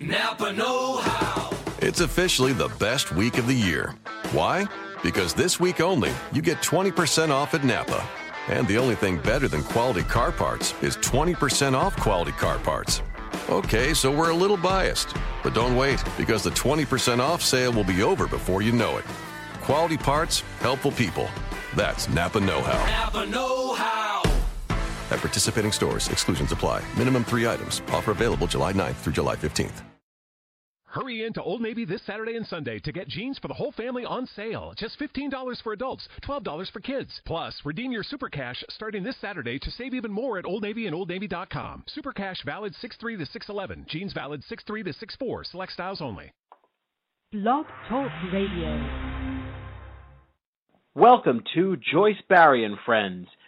Napa Know How. It's officially the best week of the year. Why? Because this week only, you get 20% off at Napa. And the only thing better than quality car parts is 20% off quality car parts. Okay, so we're a little biased. But don't wait, because the 20% off sale will be over before you know it. Quality parts, helpful people. That's Napa Know How. Napa Know How. At participating stores, exclusions apply. Minimum three items. Offer available July 9th through July 15th. Hurry in to Old Navy this Saturday and Sunday to get jeans for the whole family on sale. Just $15 for adults, $12 for kids. Plus, redeem your Super Cash starting this Saturday to save even more at Old Navy and OldNavy.com. Super Cash valid 6-3 to 6-11. Jeans valid 6-3 to 6-4. Select styles only. Blog Talk Radio. Welcome to Joyce Barrie and Friends,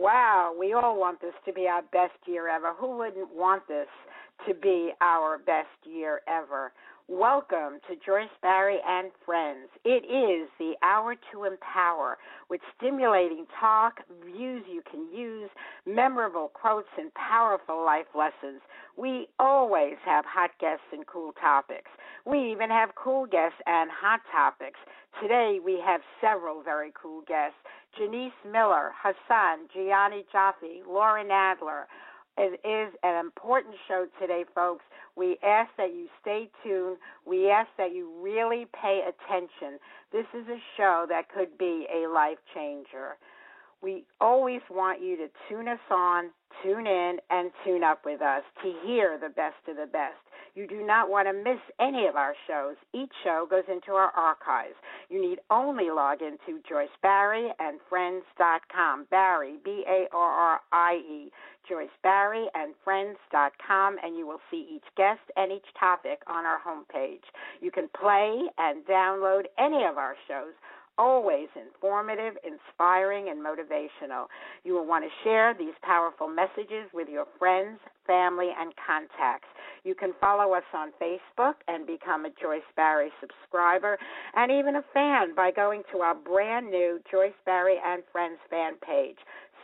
Wow, we all want this to be our best year ever. Who wouldn't want this to be our best year ever? Welcome to Joyce Barrie and Friends. It is the hour to empower with stimulating talk, views you can use, memorable quotes, and powerful life lessons. We always have hot guests and cool topics. We even have cool guests and hot topics. Today we have several very cool guests. Genece Miller, Hassan, Jionni Jaffe, Lauren Nadler. It is an important show today, folks. We ask that you stay tuned. We ask that you really pay attention. This is a show that could be a life changer. We always want you to tune us on, tune in, and tune up with us to hear the best of the best. You do not want to miss any of our shows. Each show goes into our archives. You need only log into Joyce Barrie and Friends.com. Barrie, B A R R I E. Joyce Barrie and Friends.com, and you will see each guest and each topic on our homepage. You can play and download any of our shows always informative, inspiring, and motivational. You will want to share these powerful messages with your friends, family, and contacts. You can follow us on Facebook and become a Joyce Barrie subscriber and even a fan by going to our brand new Joyce Barrie and Friends fan page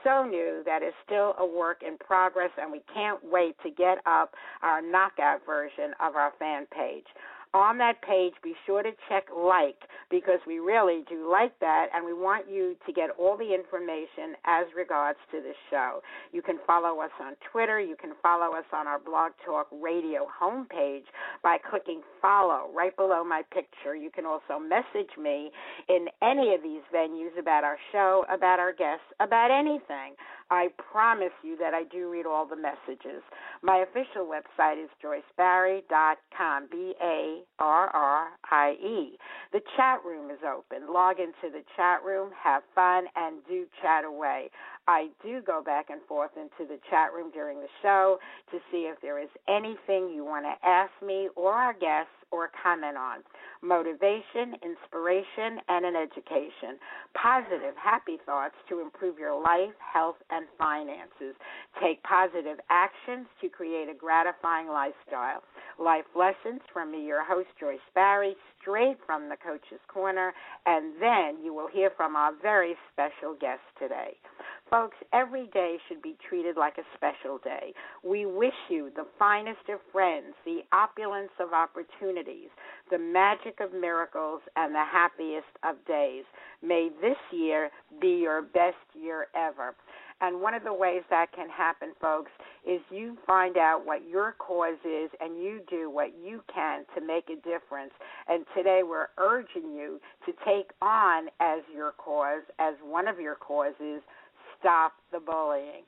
so new that it's still a work in progress, and we can't wait to get up our knockout version of our fan page on that page, be sure to check like because we really do like that and we want you to get all the information as regards to the show. You can follow us on Twitter. You can follow us on our Blog Talk Radio homepage by clicking follow right below my picture. You can also message me in any of these venues about our show, about our guests, about anything. I promise you that I do read all the messages. My official website is joycebarrie.com, B A R R I E. The chat room is open. Log into the chat room, have fun, and do chat away. I do go back and forth into the chat room during the show to see if there is anything you want to ask me or our guests or comment on motivation, inspiration, and an education. Positive, happy thoughts to improve your life, health, and finances. Take positive actions to create a gratifying lifestyle. Life lessons from me, your host, Joyce Barrie, straight from the Coach's Corner, and then you will hear from our very special guest today. Folks, every day should be treated like a special day. We wish you the finest of friends, the opulence of opportunities, the magic of miracles, and the happiest of days. May this year be your best year ever. And one of the ways that can happen, folks, is you find out what your cause is and you do what you can to make a difference. And today we're urging you to take on as your cause, as one of your causes, stop the bullying.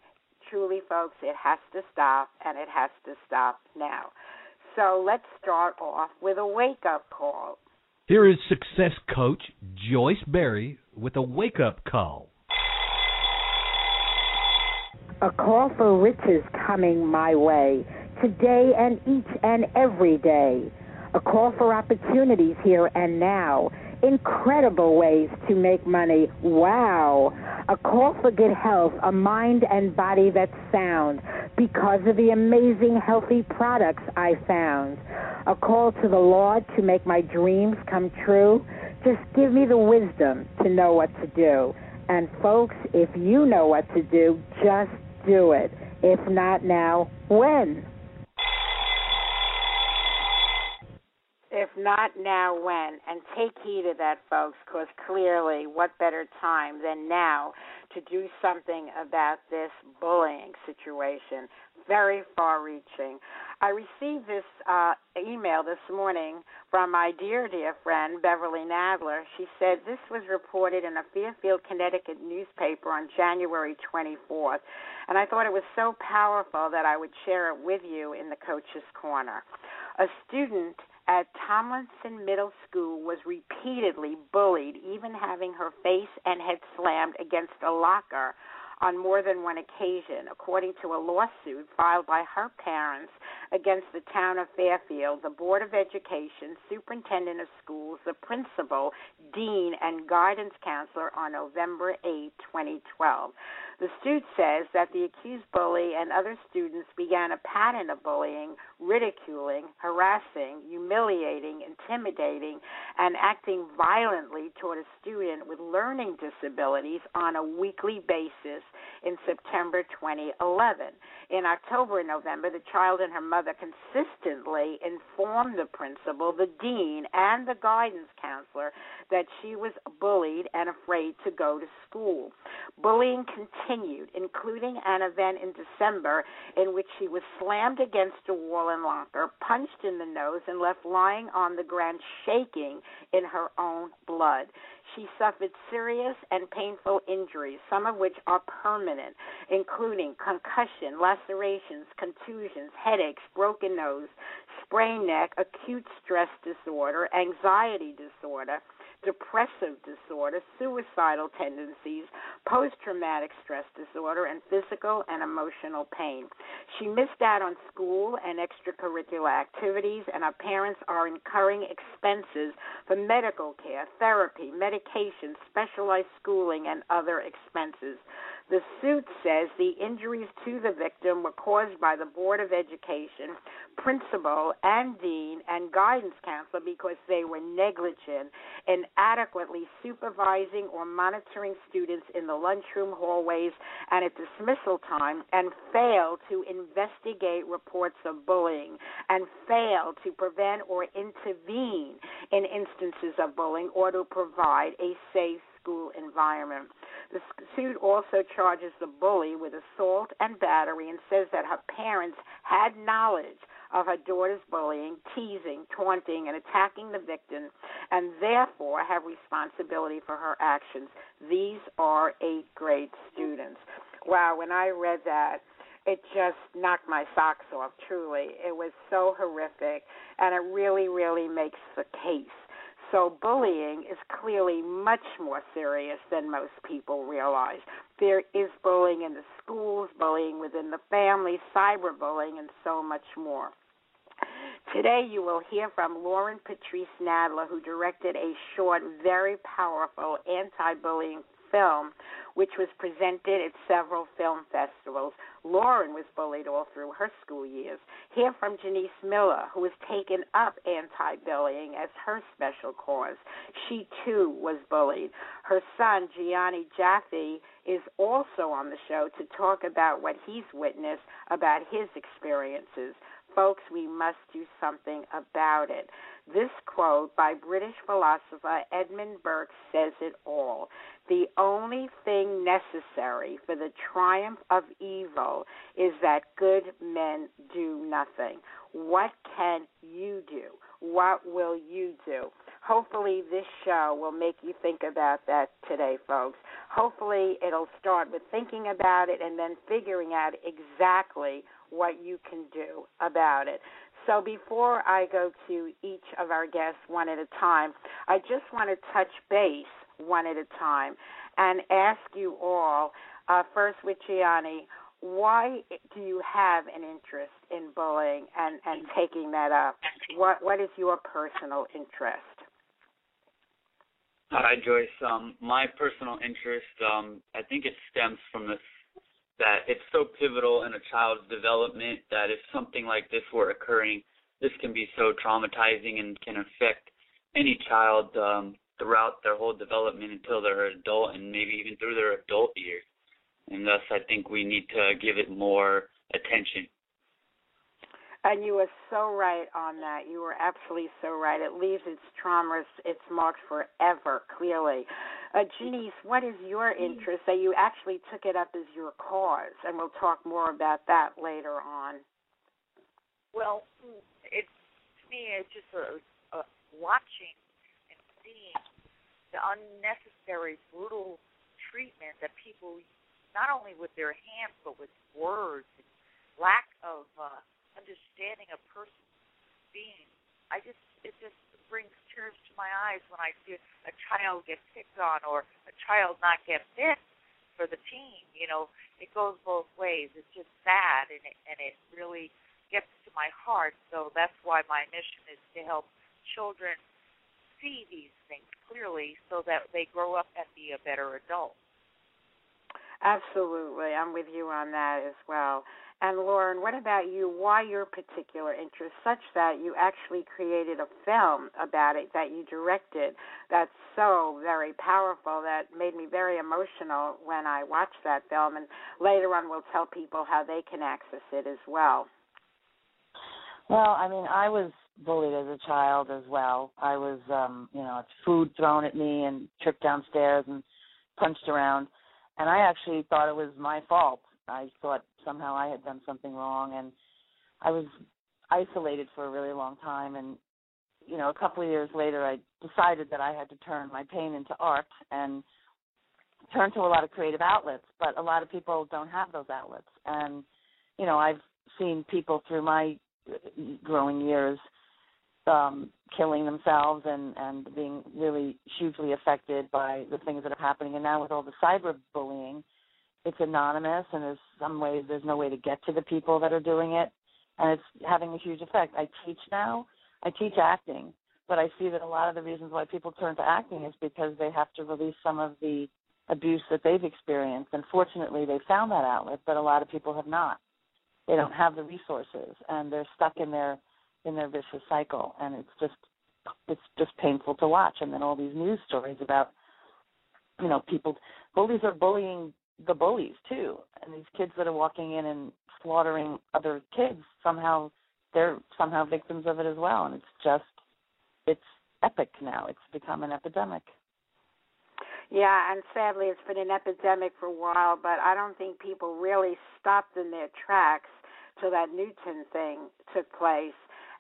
Truly, folks, it has to stop, and it has to stop now. So let's start off with a wake up call. Here is success coach Joyce Barrie with a wake up call. A call for riches coming my way today and each and every day. A call for opportunities here and now. Incredible ways to make money. Wow. A call for good health, a mind and body that's sound because of the amazing healthy products I found. A call to the Lord to make my dreams come true. Just give me the wisdom to know what to do. And folks, if you know what to do, just do it. If not now, when? If not now, when? And take heed of that, folks, because clearly, what better time than now to do something about this bullying situation? Very far reaching. I received this uh, email this morning from my dear, dear friend, Beverly Nadler. She said this was reported in a Fairfield, Connecticut newspaper on January 24th. And I thought it was so powerful that I would share it with you in the Coach's Corner. A student at Tomlinson Middle School was repeatedly bullied, even having her face and head slammed against a locker on more than one occasion, according to a lawsuit filed by her parents against the town of Fairfield, the Board of Education, Superintendent of Schools, the principal, dean, and guidance counselor on November 8, 2012. The suit says that the accused bully and other students began a pattern of bullying, ridiculing, harassing, humiliating, intimidating, and acting violently toward a student with learning disabilities on a weekly basis in September 2011. In October and November, the child and her mother consistently informed the principal, the dean, and the guidance counselor that she was bullied and afraid to go to school. Bullying continued, including an event in December in which she was slammed against a wall and locker, punched in the nose, and left lying on the ground shaking in her own blood. She suffered serious and painful injuries, some of which are permanent, including concussion, lacerations, contusions, headaches, broken nose, sprained neck, acute stress disorder, anxiety disorder, depressive disorder, suicidal tendencies, post traumatic stress disorder, and physical and emotional pain. She missed out on school and extracurricular activities, and her parents are incurring expenses for medical care, therapy, medication, specialized schooling, and other expenses. The suit says the injuries to the victim were caused by the Board of Education, principal, and dean, and guidance counselor because they were negligent in adequately supervising or monitoring students in the lunchroom hallways and at dismissal time, and failed to investigate reports of bullying, and failed to prevent or intervene in instances of bullying or to provide a safe school environment. The suit also charges the bully with assault and battery and says that her parents had knowledge of her daughter's bullying, teasing, taunting, and attacking the victim, and therefore have responsibility for her actions. These are eighth grade students. Wow, when I read that, it just knocked my socks off, truly. It was so horrific, and it really, really makes the case so bullying is clearly much more serious than most people realize. There is bullying in the schools, bullying within the family, cyberbullying, and so much more. Today, you will hear from Lauren Patrice Nadler, who directed a short, very powerful anti bullying film, which was presented at several film festivals. Lauren was bullied all through her school years. Hear from Genece Miller, who has taken up anti bullying as her special cause. She too was bullied. Her son, Jionni Jaffe, is also on the show to talk about what he's witnessed about his experiences. Folks, we must do something about it. This quote by British philosopher Edmund Burke says it all. The only thing necessary for the triumph of evil is that good men do nothing. What can you do? What will you do? Hopefully, this show will make you think about that today, folks. Hopefully, it'll start with thinking about it and then figuring out exactly what you can do about it. So, before I go to each of our guests one at a time, I just want to touch base one at a time and ask you all uh, first with Jionni, why do you have an interest in bullying and, and taking that up? What what is your personal interest? Hi, Joyce. Um, my personal interest, um, I think it stems from this that it's so pivotal in a child's development that if something like this were occurring, this can be so traumatizing and can affect any child um, throughout their whole development until they're an adult and maybe even through their adult years. And thus, I think we need to give it more attention. And you were so right on that. You were absolutely so right. It leaves its trauma, its marks forever, clearly. Uh, Genece, what is your interest? That you actually took it up as your cause, and we'll talk more about that later on. Well, it's to me, it's just a, a watching and seeing the unnecessary, brutal treatment that people, not only with their hands but with words, and lack of uh, understanding a person's being. I just it just brings tears to my eyes when I see a child get picked on or a child not get picked for the team. You know, it goes both ways. It's just sad and it and it really gets to my heart. So that's why my mission is to help children see these things clearly so that they grow up and be a better adult. Absolutely. I'm with you on that as well. And Lauren, what about you? Why your particular interest, such that you actually created a film about it that you directed that's so very powerful that made me very emotional when I watched that film. And later on, we'll tell people how they can access it as well. Well, I mean, I was bullied as a child as well. I was, um, you know, food thrown at me and tripped downstairs and punched around. And I actually thought it was my fault. I thought somehow I had done something wrong, and I was isolated for a really long time. And you know, a couple of years later, I decided that I had to turn my pain into art and turn to a lot of creative outlets. But a lot of people don't have those outlets, and you know, I've seen people through my growing years um killing themselves and and being really hugely affected by the things that are happening and now with all the cyber bullying it's anonymous and there's some ways there's no way to get to the people that are doing it. And it's having a huge effect. I teach now. I teach acting. But i see that a lot of the reasons why people turn to acting is because they have to release some of the abuse that they've experienced. And fortunately they found that outlet but a lot of people have not. They don't have the resources and they're stuck in their in their vicious cycle. And it's just it's just painful to watch. And then all these news stories about you know people bullies are bullying the bullies too and these kids that are walking in and slaughtering other kids somehow they're somehow victims of it as well and it's just it's epic now it's become an epidemic yeah, and sadly, it's been an epidemic for a while, but I don't think people really stopped in their tracks till that Newtown thing took place.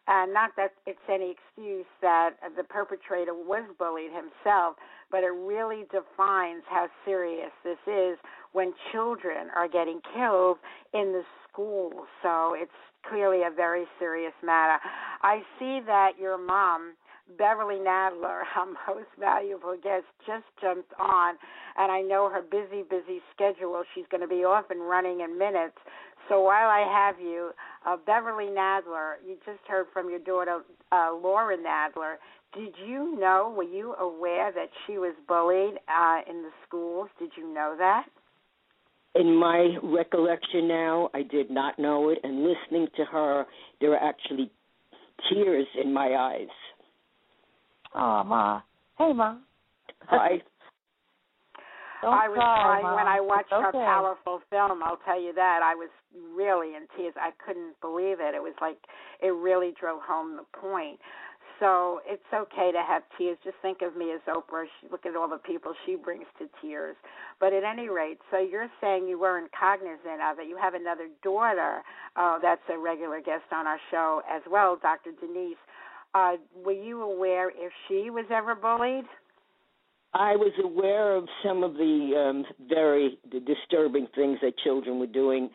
And not that it's any excuse that the perpetrator was bullied himself, but it really defines how serious this is when children are getting killed in the schools. So it's clearly a very serious matter. I see that your mom, Beverly Nadler, our most valuable guest, just jumped on, and I know her busy, busy schedule. She's going to be off and running in minutes. So while I have you, uh, Beverly Nadler, you just heard from your daughter, uh, Laura Nadler. Did you know, were you aware that she was bullied uh, in the schools? Did you know that? In my recollection now, I did not know it, and listening to her, there were actually tears in my eyes. Oh, Ma. Hey, Ma. Hi. Don't I was cry, crying Mom. when I watched It's her powerful film. I'll tell you that. I was really in tears. I couldn't believe it. It was like it really drove home the point. So it's okay to have tears. Just think of me as Oprah. She, look at all the people she brings to tears. But at any rate, so you're saying you weren't cognizant of it. You have another daughter uh, that's a regular guest on our show as well, Dr. Denise. uh, were you aware if she was ever bullied? I was aware of some of the um, very disturbing things that children were doing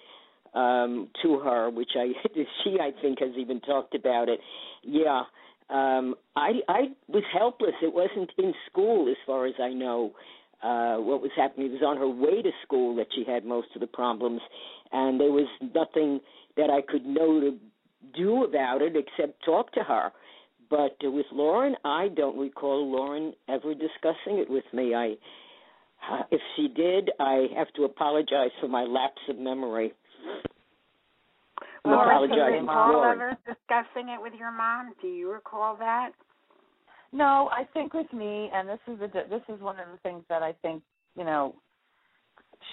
um, to her, which I she I think has even talked about it. Yeah, um, I I was helpless. It wasn't in school, as far as I know. Uh, what was happening? It was on her way to school that she had most of the problems, and there was nothing that I could know to do about it except talk to her. But with Lauren, I don't recall Lauren ever discussing it with me. I, if she did, I have to apologize for my lapse of memory. Apologize, do you recall ever discussing it with your mom? Do you recall that? No, I think with me, and this is the this is one of the things that I think you know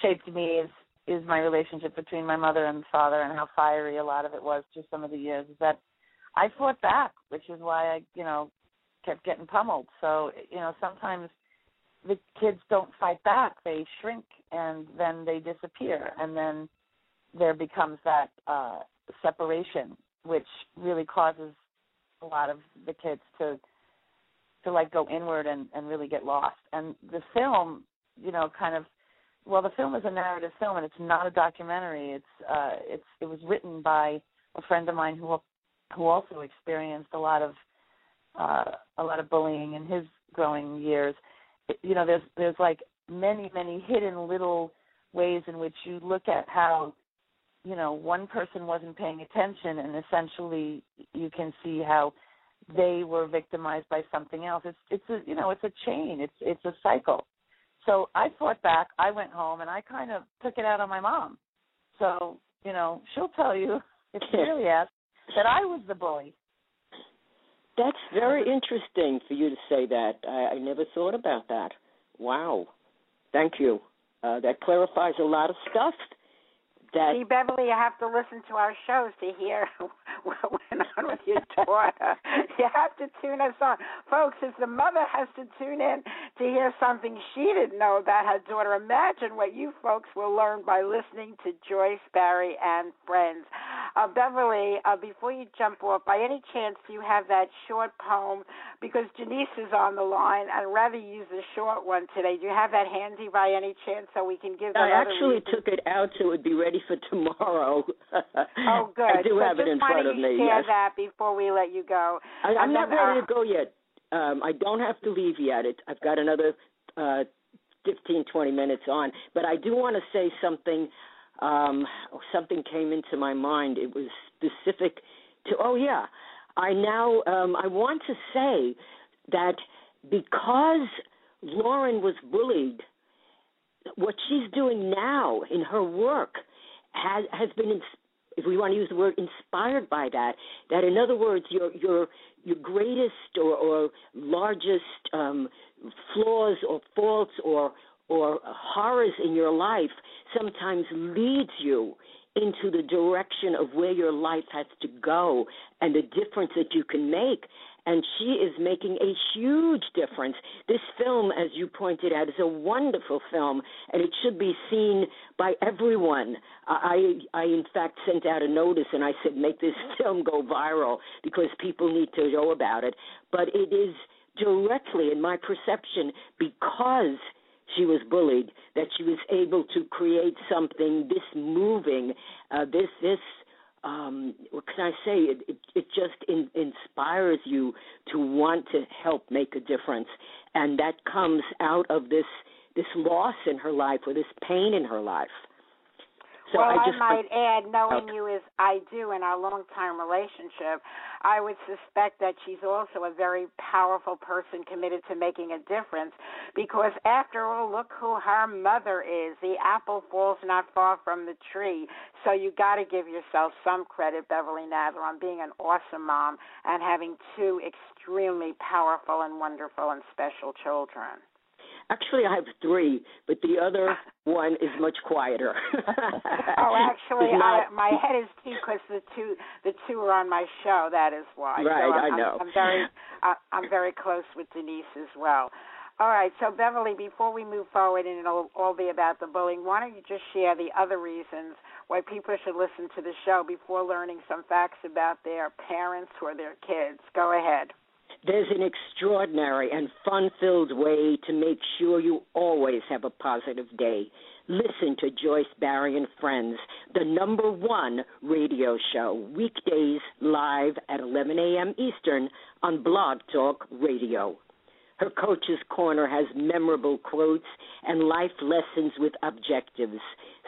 shaped me is is my relationship between my mother and father and how fiery a lot of it was through some of the years. Is that I fought back, which is why I you know kept getting pummeled. So you know sometimes the kids don't fight back; they shrink and then they disappear, and then there becomes that uh separation, which really causes a lot of the kids to to like go inward and and really get lost. And the film, you know, kind of well, the film is a narrative film and it's not a documentary. It's uh it's it was written by a friend of mine who who also experienced a lot of uh a lot of bullying in his growing years. It, you know, there's there's like many many hidden little ways in which you look at how you know one person wasn't paying attention and essentially you can see how they were victimized by something else it's it's a you know it's a chain it's it's a cycle so i fought back i went home and i kind of took it out on my mom so you know she'll tell you if she really asks that i was the bully That's very interesting for you to say that. I, I never thought about that. Wow. Thank you. Uh, that clarifies a lot of stuff. That See, Beverly, you have to listen to our shows to hear what went on with your daughter. you have to tune us on. Folks, as the mother has to tune in to hear something she didn't know about her daughter, imagine what you folks will learn by listening to Joyce Barrie and Friends. Uh, Beverly, uh, before you jump off, by any chance do you have that short poem? Because Genece is on the line. I'd rather use the short one today. Do you have that handy by any chance so we can give them I actually reasons? took it out so it would be ready for tomorrow. Oh, good. I do so have it in front of me. Share Yes. that before we let you go. I, I'm And not ready uh, to go yet. Um, I don't have to leave yet. It, I've got another uh, 15, 20 minutes on. But I do want to say something. Um, something came into my mind. It was specific to. Oh yeah, I now. Um, I want to say that because Lauren was bullied, what she's doing now in her work has has been if we want to use the word inspired by that that in other words your your your greatest or, or largest um flaws or faults or or horrors in your life sometimes leads you into the direction of where your life has to go and the difference that you can make and she is making a huge difference. This film, as you pointed out, is a wonderful film, and it should be seen by everyone. I, I in fact sent out a notice and I said, make this film go viral because people need to know about it. But it is directly, in my perception, because she was bullied that she was able to create something this moving, uh, this this um what can i say? It it, it just in, inspires you to want to help make a difference. And that comes out of this this loss in her life or this pain in her life so well, i just might add, knowing Okay. you as I do in our long time relationship, I would suspect that she's also a very powerful person committed to making a difference because, after all, look who her mother is. The apple falls not far from the tree. So you got to give yourself some credit, Beverly Nadler, on being an awesome mom and having two extremely powerful and wonderful and special children. Actually i have three but the other one is much quieter Oh, actually, not- I, my head is too because the two the two are on my show. That is why. Right, so I'm, I know. I'm, I'm very uh, I'm very close with Denise as well. All right, so Beverly, before we move forward, and it'll all be about the bullying, why don't you just share the other reasons why people should listen to the show before learning some facts about their parents or their kids? Go ahead. There's an extraordinary and fun filled way to make sure you always have a positive day. Listen to Joyce Barrie and Friends, the number one radio show, weekdays live at 11 a.m. Eastern on Blog Talk Radio. Her Coach's Corner has memorable quotes and life lessons with objectives.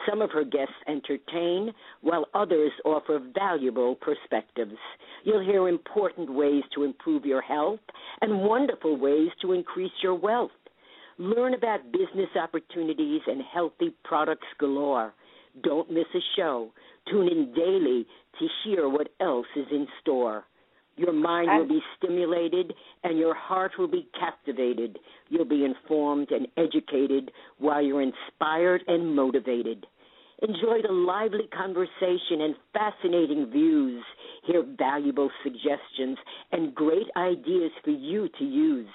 Some of her guests entertain, while others offer valuable perspectives. You'll hear important ways to improve your health and wonderful ways to increase your wealth. Learn about business opportunities and healthy products galore. Don't miss a show. Tune in daily to hear what else is in store. Your mind will be stimulated and your heart will be captivated. You'll be informed and educated while you're inspired and motivated. Enjoy the lively conversation and fascinating views. Hear valuable suggestions and great ideas for you to use.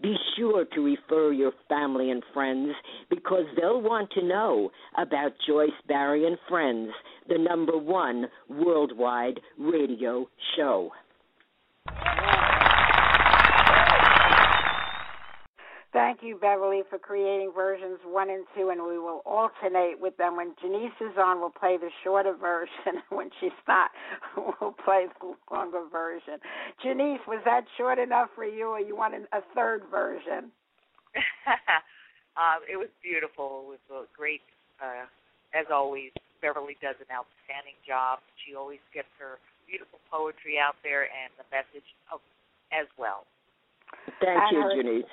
Be sure to refer your family and friends because they'll want to know about Joyce Barrie and Friends, the number one worldwide radio show. Thank you, Beverly, for creating versions one and two, and we will alternate with them. When Genece is on, we'll play the shorter version. When she's not, we'll play the longer version. Genece, was that short enough for you, or you wanted a third version? um, it was beautiful. It was a great, uh, as always. Beverly does an outstanding job. She always gets her beautiful poetry out there and the message of, as well. Thank And you, her- Janice.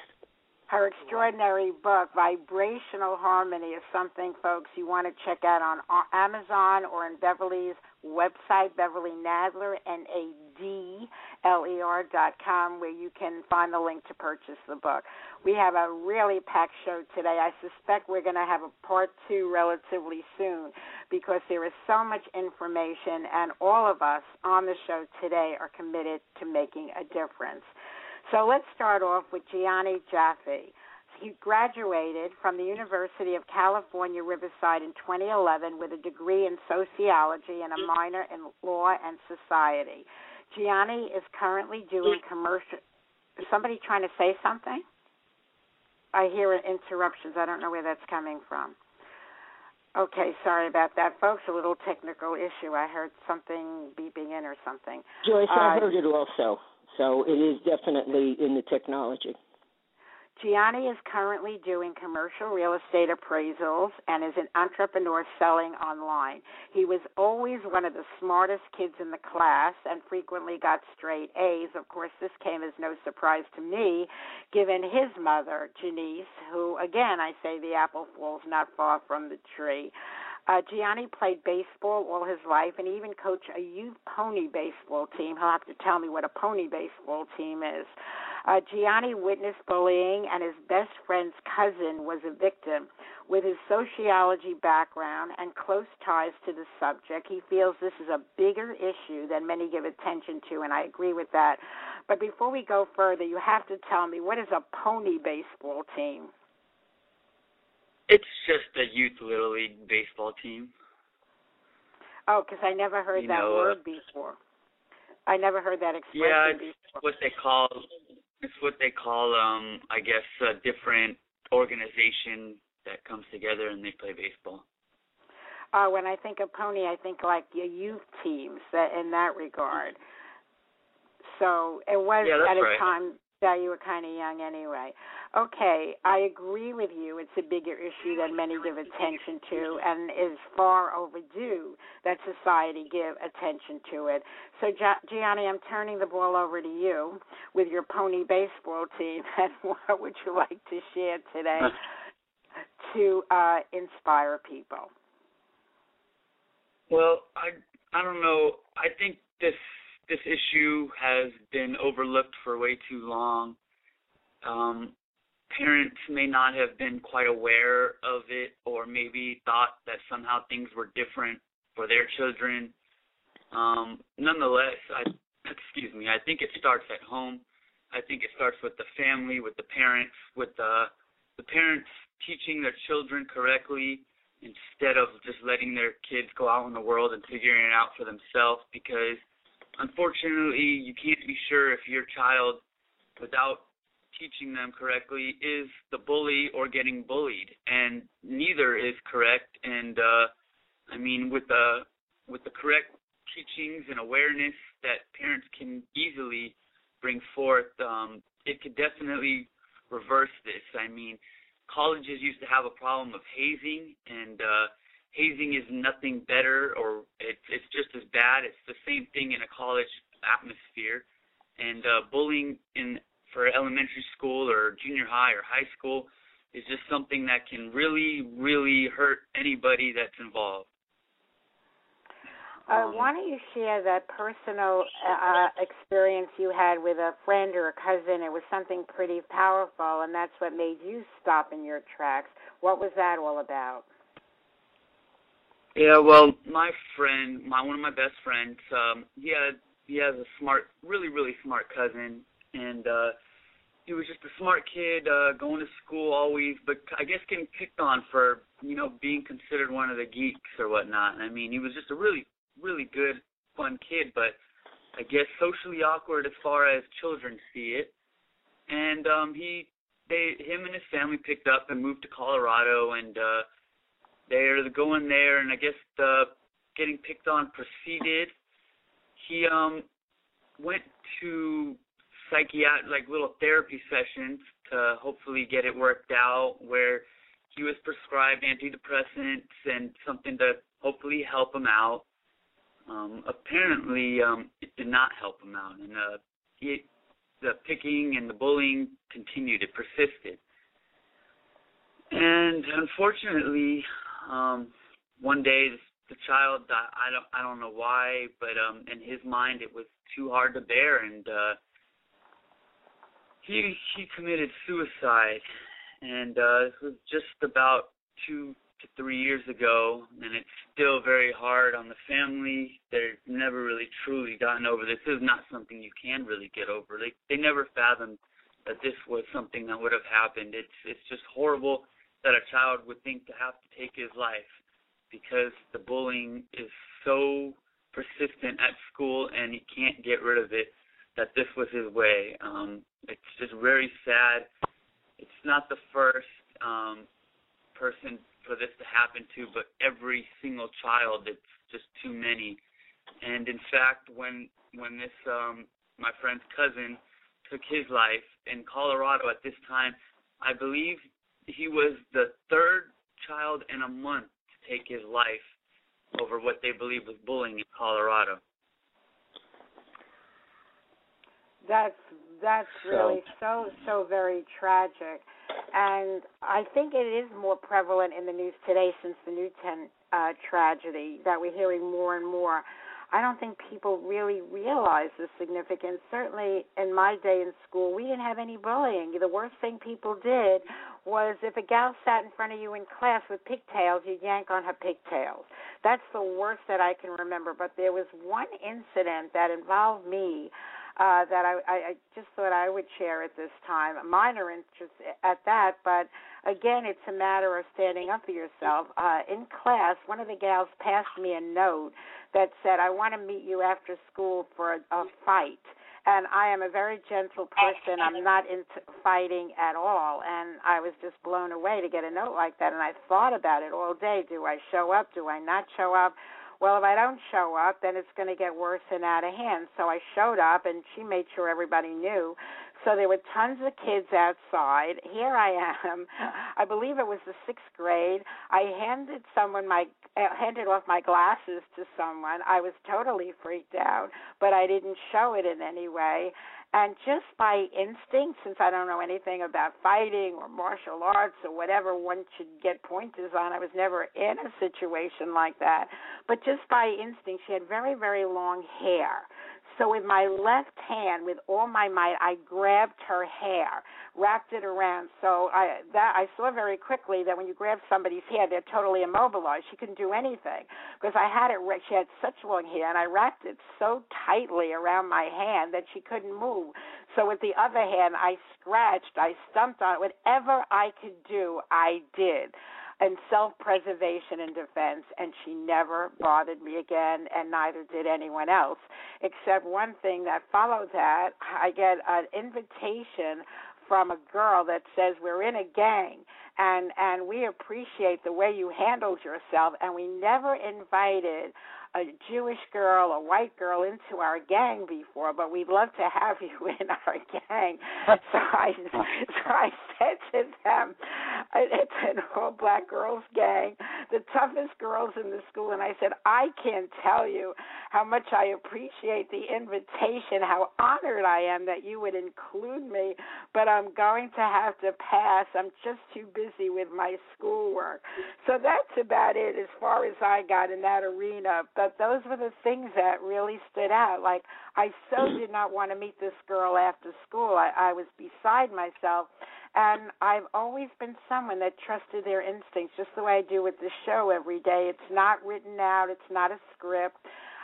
Her extraordinary book, Vibrational Harmony, is something, folks, you want to check out on Amazon or in Beverly's website, Beverly Nadler, N A D L E R dot com, where you can find the link to purchase the book. We have a really packed show today. I suspect we're going to have a part two relatively soon because there is so much information, and all of us on the show today are committed to making a difference. So let's start off with Jionni Jaffe. He graduated from the University of California, Riverside in 2011 with a degree in sociology and a minor in law and society. Jionni is currently doing commercial. Is somebody trying to say something? I hear interruptions. I don't know where that's coming from. Okay, sorry about that, folks. A little technical issue. I heard something beeping in or something. Joyce, I Uh, heard it also. So it is definitely in the technology. Jionni is currently doing commercial real estate appraisals and is an entrepreneur selling online. He was always one of the smartest kids in the class and frequently got straight A's. Of course, this came as no surprise to me, given his mother, Genece, who, again, I say the apple falls not far from the tree. Uh, Jionni played baseball all his life and even coached a youth pony baseball team. He'll have to tell me what a pony baseball team is. Uh, Jionni witnessed bullying, and his best friend's cousin was a victim. With his sociology background and close ties to the subject, he feels this is a bigger issue than many give attention to, and I agree with that. But before we go further, you have to tell me what is a pony baseball team? It's just a youth little league baseball team. Oh, because I never heard You that know, uh, word before. I never heard that expression Yeah, it's before. what they call it's what they call um I guess a different organization that comes together and they play baseball. Uh, when I think of pony, I think like your youth teams that in that regard. So it was Yeah, at a right. time that you were kind of young anyway. Okay, I agree with you. It's a bigger issue than many give attention to, and is far overdue that society give attention to it. So, Jionni, I'm turning the ball over to you with your pony baseball team, and what would you like to share today to uh, inspire people? Well, I I don't know. I think this this issue has been overlooked for way too long. Um, parents may not have been quite aware of it, or maybe thought that somehow things were different for their children. Um, nonetheless, I excuse me. I think it starts at home. I think it starts with the family, with the parents, with the the parents teaching their children correctly instead of just letting their kids go out in the world and figuring it out for themselves because unfortunately you can't be sure if your child without teaching them correctly is the bully or getting bullied and neither is correct and uh I mean with the with the correct teachings and awareness that parents can easily bring forth um it could definitely reverse this. I mean, colleges used to have a problem of hazing and uh hazing is nothing better or it's it's just as bad. It's the same thing in a college atmosphere. And uh bullying in for elementary school or junior high or high school is just something that can really, really hurt anybody that's involved. Uh, why don't you share that personal uh, experience you had with a friend or a cousin? It was something pretty powerful, and that's what made you stop in your tracks. What was that all about? Yeah, well, my friend, my one of my best friends, um, he had he has a smart, really, really smart cousin, and uh he was just a smart kid, uh going to school always, but I guess getting picked on for you know being considered one of the geeks or whatnot. I mean, he was just a really, really good, fun kid, but I guess socially awkward as far as children see it. And um he, they, him and his family picked up and moved to Colorado, and uh they're going there, and I guess the getting picked on proceeded. He um went to psychiatric like little therapy sessions to hopefully get it worked out where he was prescribed antidepressants and something to hopefully help him out. Um apparently um it did not help him out and uh the picking and the bullying continued, it persisted. And unfortunately, um one day the child I, I don't I don't know why, but um in his mind it was too hard to bear and uh he he committed suicide and uh this was just about two to three years ago and it's still very hard on the family. They've never really truly gotten over this. This is not something you can really get over. They they never fathomed that this was something that would have happened. It's it's just horrible that a child would think to have to take his life because the bullying is so persistent at school and he can't get rid of it that this was his way. Um it's just very sad. It's not the first um person for this to happen to, but every single child it's just too many. And in fact when when this um my friend's cousin took his life in Colorado at this time, I believe he was the third child in a month to take his life over what they believe was bullying in Colorado. That's that's really so so very tragic, and I think it is more prevalent in the news today since the Newtown uh, tragedy that we're hearing more and more. I don't think people really realize the significance. Certainly, in my day in school, we didn't have any bullying. The worst thing people did was if a gal sat in front of you in class with pigtails, you'd yank on her pigtails. That's the worst that I can remember. But there was one incident that involved me uh, that I, I, just thought I would share at this time. Minor interest at that, but again, it's a matter of standing up for yourself. Uh, in class, one of the gals passed me a note that said, "I want to meet you after school for a, a fight." And I am a very gentle person. I'm not into fighting at all. And I was just blown away to get a note like that. And I thought about it all day. Do I show up? Do I not show up? well, if I don't show up, then it's going to get worse and out of hand. So I showed up, and she made sure everybody knew. So there were tons of kids outside. Here I am. I believe it was the sixth grade. I handed someone my uh, handed off my glasses to someone. I was totally freaked out, but I didn't show it in any way. And just by instinct, since I don't know anything about fighting or martial arts or whatever one should get pointers on, I was never in a situation like that. But just by instinct, she had very, very long hair. So with my left hand, with all my might, I grabbed her hair, wrapped it around. So I that I saw very quickly that when you grab somebody's hair, they're totally immobilized. She couldn't do anything because I had it. She had such long hair, and I wrapped it so tightly around my hand that she couldn't move. So with the other hand, I scratched, I stumped on it. Whatever I could do, I did and self-preservation and defense, and she never bothered me again, and neither did anyone else. Except one thing that followed that, I get an invitation from a girl that says we're in a gang and and we appreciate the way you handled yourself and we never invited a Jewish girl, a white girl into our gang before, but we'd love to have you in our gang. so I, so I said to them, it's an all black girls gang, the toughest girls in the school, and I said, I can't tell you how much I appreciate the invitation, how honored I am that you would include me, but I'm going to have to pass. I'm just too busy with my schoolwork. So that's about it as far as I got in that arena. But those were the things that really stood out. Like I so did not want to meet this girl after school. I, I was beside myself. And I've always been someone that trusted their instincts, just the way I do with the show every day. It's not written out, it's not a script.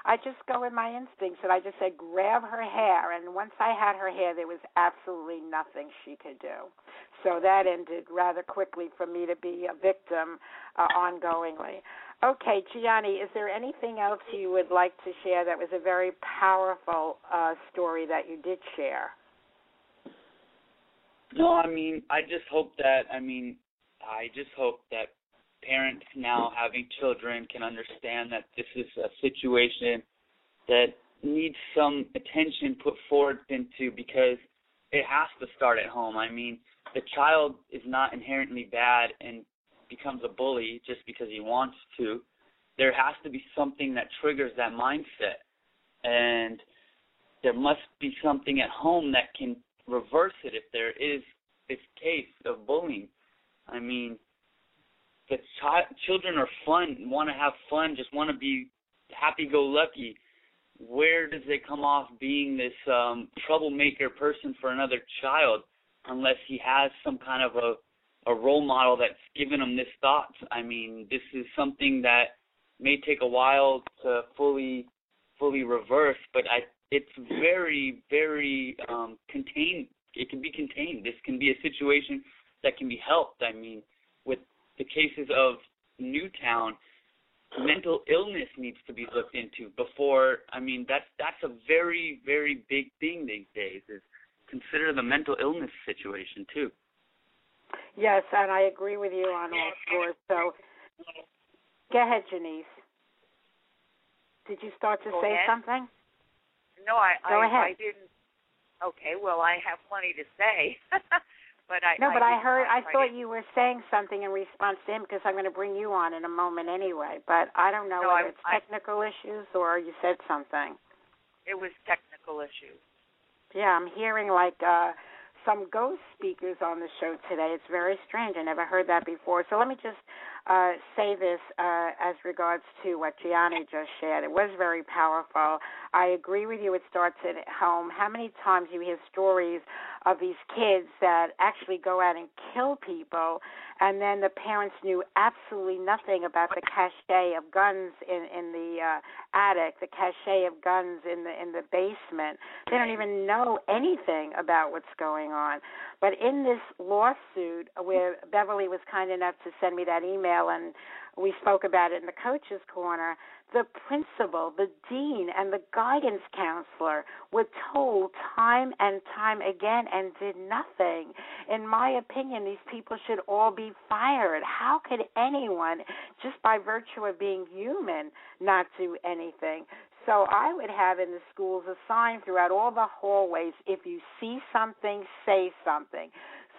I just go with my instincts, and I just said, grab her hair. And once I had her hair, there was absolutely nothing she could do. So that ended rather quickly for me to be a victim uh, ongoingly. Okay, Jionni, is there anything else you would like to share that was a very powerful uh, story that you did share? No, I mean, I just hope that, I mean, I just hope that parents now having children can understand that this is a situation that needs some attention put forward into because it has to start at home. I mean, the child is not inherently bad and becomes a bully just because he wants to. There has to be something that triggers that mindset. And there must be something at home that can reverse it if there is this case of bullying. I mean, the child children are fun, want to have fun, just want to be happy-go-lucky. Where does it come off being this um troublemaker person for another child unless he has some kind of a a role model that's given him this thought? I mean, this is something that may take a while to fully fully reverse, but I it's very very um contained. It can be contained. This can be a situation that can be helped. I mean, with the cases of Newtown, mental illness needs to be looked into before. I mean, that's that's a very very big thing these days. Is consider the mental illness situation too. Yes, and I agree with you on all scores. So, go ahead, Genece. Did you start to Go say ahead. something? No, I Go I, ahead. I didn't. Okay, well, I have plenty to say, but I No, but I heard. I thought you were saying something in response to him because I'm going to bring you on in a moment anyway. But I don't know No, whether I- it's technical issues or you said something. It was technical issues. Yeah, I'm hearing like uh some ghost speakers on the show today. It's very strange. I never heard that before. So let me just uh say this uh as regards to what Jionni just shared. It was very powerful. I agree with you it starts at home. How many times you hear stories of these kids that actually go out and kill people and then the parents knew absolutely nothing about the cachet of guns in in the uh attic, the cachet of guns in the in the basement. They don't even know anything about what's going on. But in this lawsuit, where Beverly was kind enough to send me that email and we spoke about it in the coaches corner, the principal, the dean, and the guidance counselor were told time and time again and did nothing. In my opinion, these people should all be fired. How could anyone, just by virtue of being human, not do anything? So I would have in the schools a sign throughout all the hallways if you see something, say something.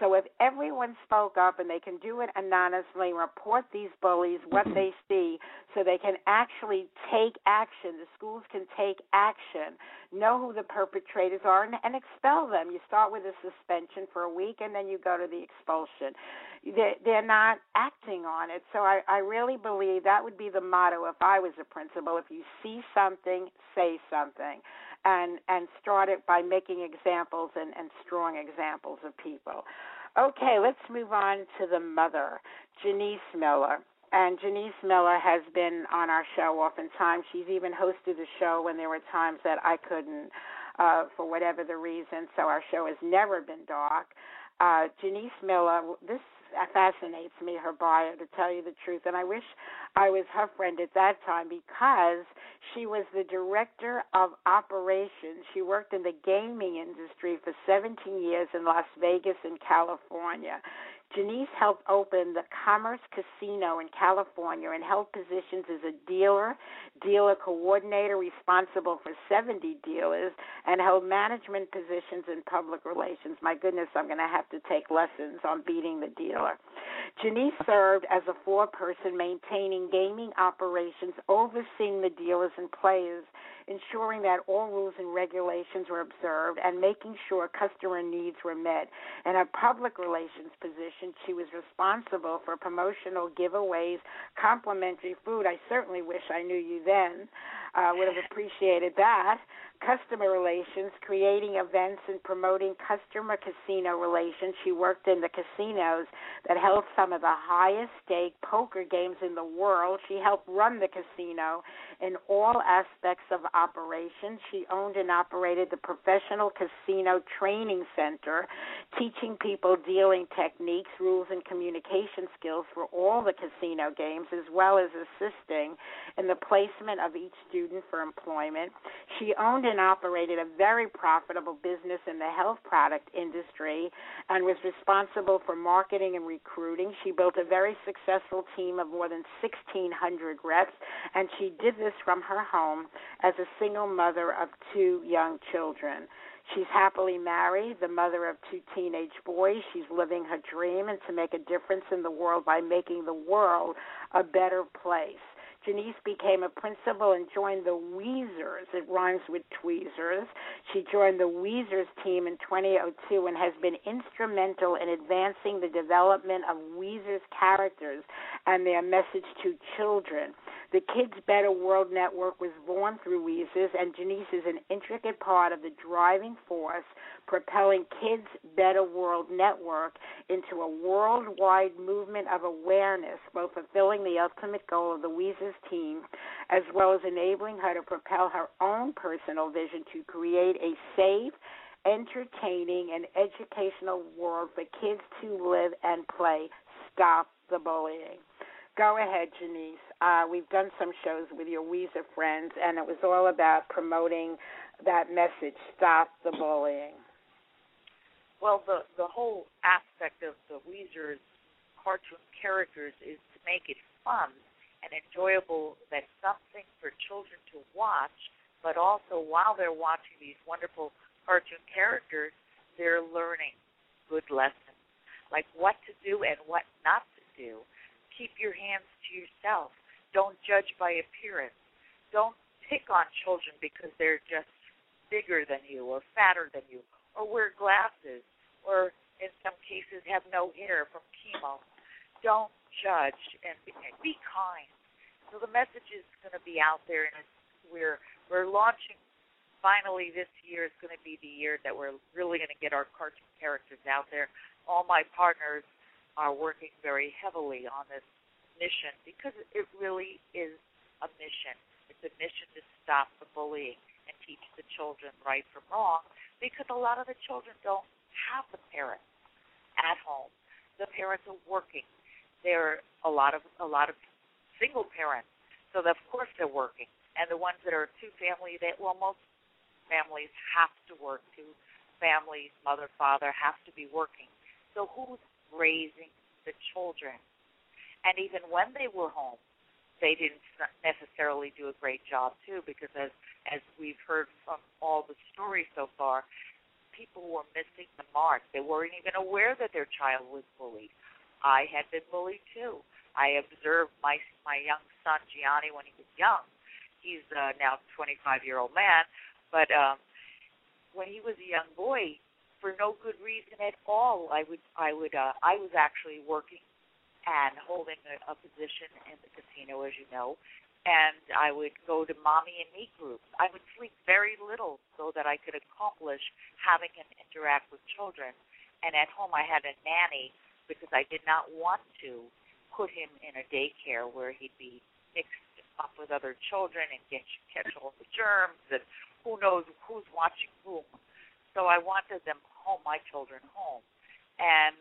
So if everyone spoke up and they can do it anonymously, report these bullies, what they see, so they can actually take action. The schools can take action, know who the perpetrators are, and, and expel them. You start with a suspension for a week, and then you go to the expulsion. They're, they're not acting on it. So I, I really believe that would be the motto if I was a principal. If you see something, say something and and start it by making examples and, and strong examples of people. Okay, let's move on to the mother, Genece Miller. And Genece Miller has been on our show oftentimes. She's even hosted the show when there were times that I couldn't, uh, for whatever the reason. So our show has never been dark. Uh, Genece Miller, this fascinates me her bio to tell you the truth and I wish I was her friend at that time because she was the director of operations. She worked in the gaming industry for 17 years in Las Vegas and California. Genece helped open the Commerce Casino in California and held positions as a dealer, dealer coordinator responsible for 70 dealers, and held management positions in public relations. My goodness, I'm going to have to take lessons on beating the dealer. Genece served as a foreperson maintaining gaming operations, overseeing the dealers and players, ensuring that all rules and regulations were observed, and making sure customer needs were met. In her public relations position, she was responsible for promotional giveaways, complimentary food. I certainly wish I knew you then. Uh, would have appreciated that customer relations, creating events and promoting customer casino relations. She worked in the casinos that held some of the highest stake poker games in the world. She helped run the casino in all aspects of operations. She owned and operated the Professional Casino Training Center, teaching people dealing techniques, rules, and communication skills for all the casino games, as well as assisting in the placement of each student for employment. She owned and operated a very profitable business in the health product industry and was responsible for marketing and recruiting. She built a very successful team of more than 1,600 reps, and she did this from her home as a single mother of two young children. She's happily married, the mother of two teenage boys. She's living her dream and to make a difference in the world by making the world a better place. Genece became a principal and joined the Weezers. It rhymes with tweezers. She joined the Weezers team in 2002 and has been instrumental in advancing the development of Weezers characters and their message to children. The Kids Better World Network was born through Weezers, and Genece is an intricate part of the driving force propelling Kids Better World Network into a worldwide movement of awareness, both fulfilling the ultimate goal of the Weezers team, as well as enabling her to propel her own personal vision to create a safe, entertaining, and educational world for kids to live and play. Stop the bullying. Go ahead, Genece. Uh, we've done some shows with your Weezer friends, and it was all about promoting that message stop the bullying. Well, the the whole aspect of the Weezer's cartoon characters is to make it fun and enjoyable. That's something for children to watch, but also while they're watching these wonderful cartoon characters, they're learning good lessons, like what to do and what not to do. Keep your hands to yourself. Don't judge by appearance. Don't pick on children because they're just bigger than you or fatter than you or wear glasses, or in some cases have no hair from chemo. Don't judge and be, kind. So the message is going to be out there, and it's, we're we're launching. Finally, this year is going to be the year that we're really going to get our cartoon characters out there. All my partners are working very heavily on this mission because it really is a mission. It's a mission to stop the bullying and teach the children right from wrong because a lot of the children don't have the parents at home. The parents are working. There are a lot of a lot of single parents, so of course they're working. And the ones that are two family, that well, most families have to work. Two families, mother, father, have to be working. So who's raising the children? And even when they were home, they didn't necessarily do a great job too, because as as we've heard from all the stories so far, people were missing the mark. They weren't even aware that their child was bullied. I had been bullied too. I observed my my young son Jionni when he was young. He's uh, now 25 year old man, but um, when he was a young boy, for no good reason at all, I would I would uh, I was actually working and holding a, a position in the casino, as you know. And I would go to mommy and me groups. I would sleep very little so that I could accomplish having him interact with children. And at home, I had a nanny because I did not want to put him in a daycare where he'd be mixed up with other children and get catch all the germs and who knows who's watching whom. So I wanted them home, my children home. And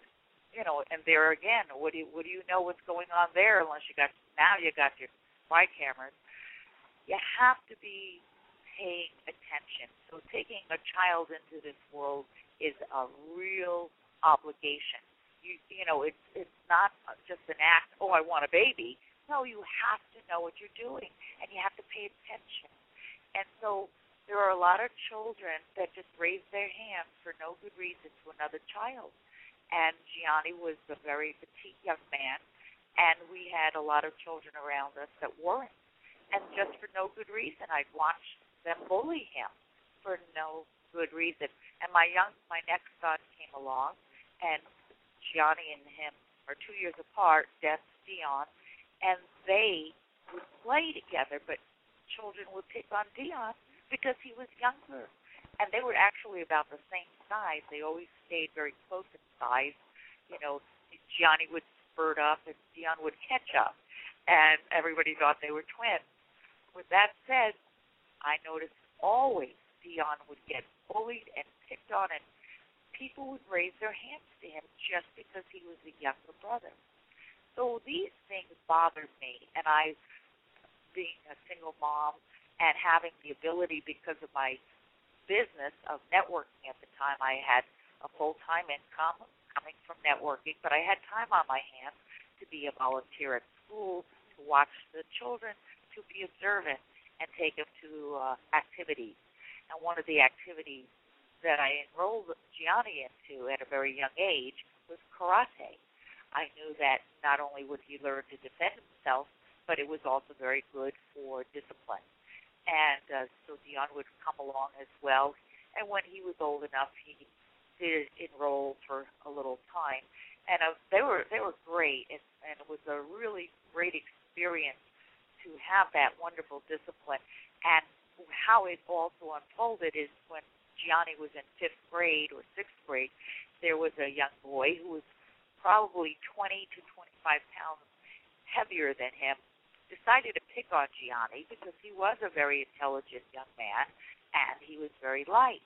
you know, and there again, what do you what do you know what's going on there unless you got now you got your spy cameras. You have to be paying attention. So taking a child into this world is a real obligation. You you know, it's it's not just an act. Oh, I want a baby. No, you have to know what you're doing, and you have to pay attention. And so there are a lot of children that just raise their hand for no good reason to another child. And Jionni was a very petite young man, and we had a lot of children around us that weren't. And just for no good reason, I'd watch them bully him for no good reason. And my young, my next son came along, and Jionni and him are two years apart, Death Dion, and they would play together, but children would pick on Dion because he was younger. And they were actually about the same size. They always stayed very close in size. You know, Jionni would spurt up and Dion would catch up. And everybody thought they were twins. With that said, I noticed always Dion would get bullied and picked on and people would raise their hands to him just because he was a younger brother. So these things bothered me, and I, being a single mom and having the ability because of my business of networking at the time, I had a full time income coming from networking, but I had time on my hands to be a volunteer at school, to watch the children, to be observant, and take them to uh, activities. And one of the activities that I enrolled Jionni into at a very young age was karate. I knew that not only would he learn to defend himself, but it was also very good for discipline. And uh, so Dion would come along as well. And when he was old enough, he did enroll for a little time. And uh, they were they were great, and, and it was a really great experience to have that wonderful discipline. And how it also unfolded is when Jionni was in fifth grade or sixth grade, there was a young boy who was probably 20 to 25 pounds heavier than him, decided to pick on Jionni because he was a very intelligent young man and he was very light.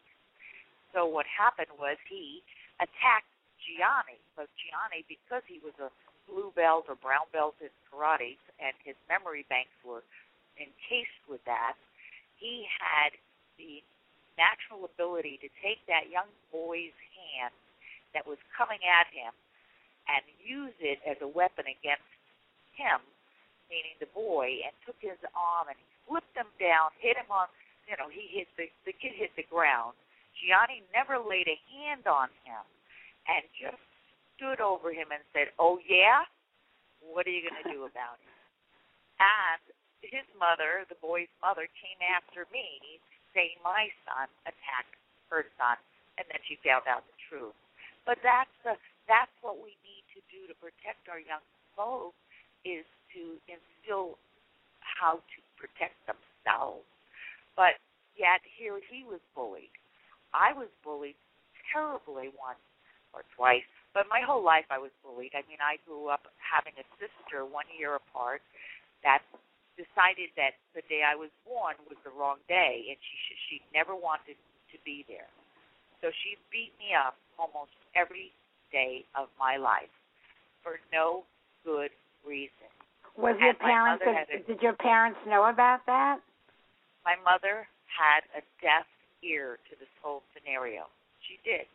So what happened was he attacked Jionni, but Jionni, because he was a blue belt or brown belt in karate and his memory banks were encased with that, he had the natural ability to take that young boy's hand that was coming at him and use it as a weapon against him, meaning the boy, and took his arm and flipped him down, hit him on, you know, he hit the the kid hit the ground. Jionni never laid a hand on him, and just stood over him and said, "Oh yeah, what are you going to do about it?" And his mother, the boy's mother, came after me, saying my son attacked her son, and then she found out the truth. But that's the that's what we need to do to protect our young folks is to instill how to protect themselves. But yet here he was bullied. I was bullied terribly once or twice, but my whole life I was bullied. I mean, I grew up having a sister one year apart that decided that the day I was born was the wrong day, and she she never wanted to be there. So she beat me up almost every day of my life for no good reason. Was And your parents a- did your parents know about that? My mother had a deaf ear to this whole scenario. She did.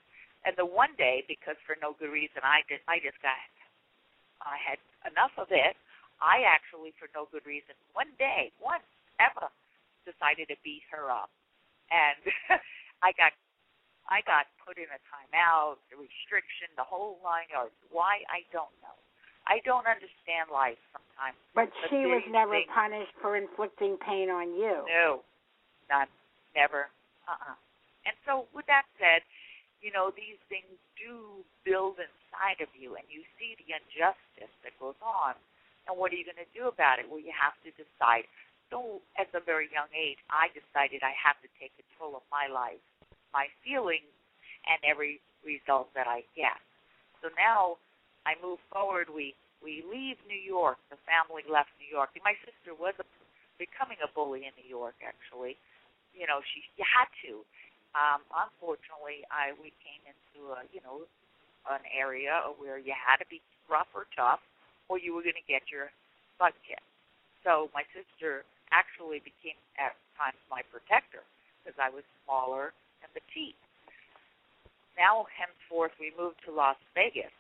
And the one day, because for no good reason, I just I just got I had enough of it. I actually, for no good reason, one day, once ever, decided to beat her up, and I got I got put in a timeout, a restriction, the whole nine yards. Why I don't know. I don't understand life sometimes. But she was never things- punished for inflicting pain on you. No, not never. Uh-uh. And so, with that said, you know these things do build inside of you, and you see the injustice that goes on. And what are you going to do about it? Well, you have to decide. So, at a very young age, I decided I have to take control of my life, my feelings, and every result that I get. So now I move forward. We we leave New York. The family left New York. My sister was a, becoming a bully in New York. Actually, you know, she you had to. Um, unfortunately, I we came into a you know an area where you had to be rough or tough, or you were going to get your butt kicked. So my sister actually became at times my protector because I was smaller and petite. Now, henceforth, we moved to Las Vegas,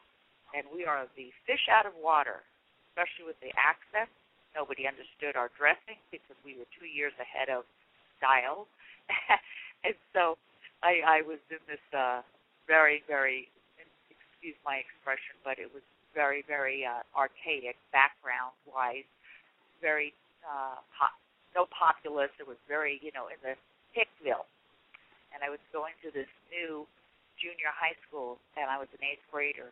and we are the fish out of water, especially with the accent. Nobody understood our dressing because we were two years ahead of style, and so I, I was in this uh, very, very, excuse my expression, but it was very, very uh, archaic background-wise, very uh, hot, no populous. It was very, you know, in the Hickville, and I was going to this new junior high school, and I was an eighth grader,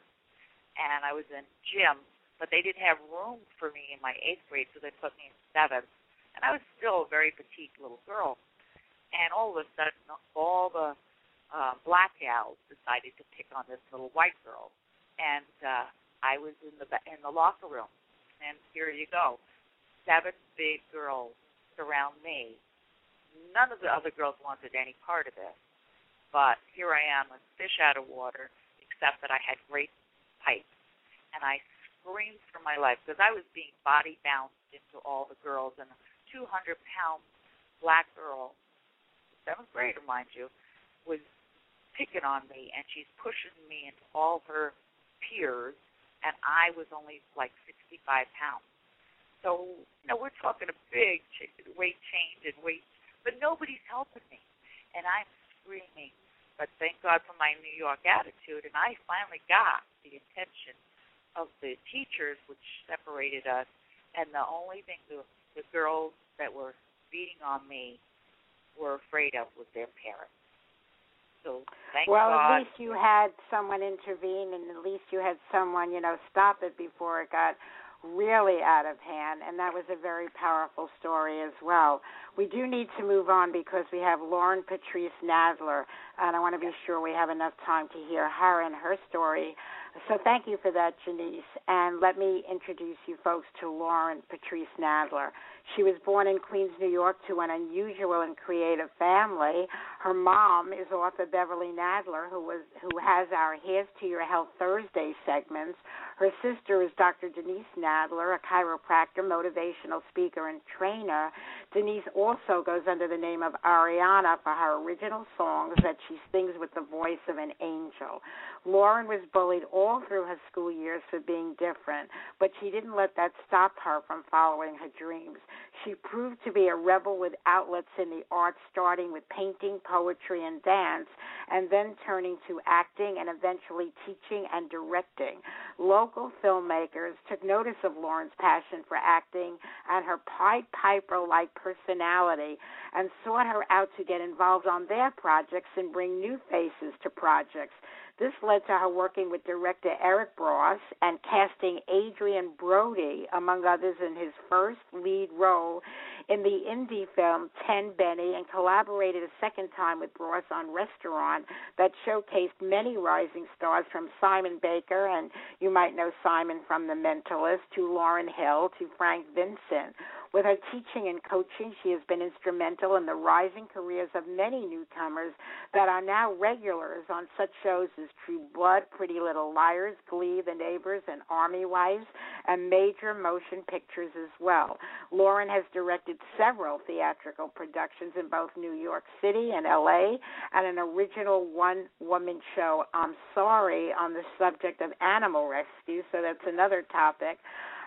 and I was in gym, but they didn't have room for me in my eighth grade, so they put me in seventh, and I was still a very petite little girl, and all of a sudden, all the uh, black gals decided to pick on this little white girl, and uh, I was in the in the locker room, and here you go, seven big girls surround me. None of the other girls wanted any part of this, but here I am, a fish out of water, except that I had great pipes, and I screamed for my life because I was being body bounced into all the girls, and a 200 pound black girl, seventh grader, mind you, was picking on me, and she's pushing me into all her peers and I was only like 65 pounds. So, you know, we're talking a big weight change and weight, but nobody's helping me, and I'm screaming. But thank God for my New York attitude, and I finally got the attention of the teachers, which separated us. And the only thing the, the girls that were beating on me were afraid of was their parents. So thank well, God. at least you had someone intervene, and at least you had someone, you know, stop it before it got really out of hand, and that was a very powerful story as well. We do need to move on because we have Lauren Patrice Nadler, and I want to be sure we have enough time to hear her and her story. So thank you for that, Genece. And let me introduce you folks to Lauren Patrice Nadler. She was born in Queens, New York, to an unusual and creative family. Her mom is author Beverly Nadler, who was who has our Here's to Your Health Thursday segments. Her sister is Dr. Denise Nadler, a chiropractor, motivational speaker, and trainer. Denise also goes under the name of Ariana for her original songs that she sings with the voice of an angel. Lauren was bullied all through her school years for being different, but she didn't let that stop her from following her dreams. She proved to be a rebel with outlets in the arts, starting with painting, poetry, and dance, and then turning to acting and eventually teaching and directing. Local filmmakers took notice of Lauren's passion for acting and her Pied Piper like personality and sought her out to get involved on their projects and bring new faces to projects. This led to her working with director Eric Bross and casting Adrien Brody, among others, in his first lead role in the indie film Ten Benny and collaborated a second time with Bross on Restaurant that showcased many rising stars from Simon Baker, and you might know Simon from The Mentalist, to Lauryn Hill, to Frank Vincent. With her teaching and coaching, she has been instrumental in the rising careers of many newcomers that are now regulars on such shows as True Blood, Pretty Little Liars, Glee, The Neighbors, and Army Wives, and major motion pictures as well. Lauren has directed several theatrical productions in both New York City and LA, and an original one woman show, I'm Sorry, on the subject of animal rescue, so that's another topic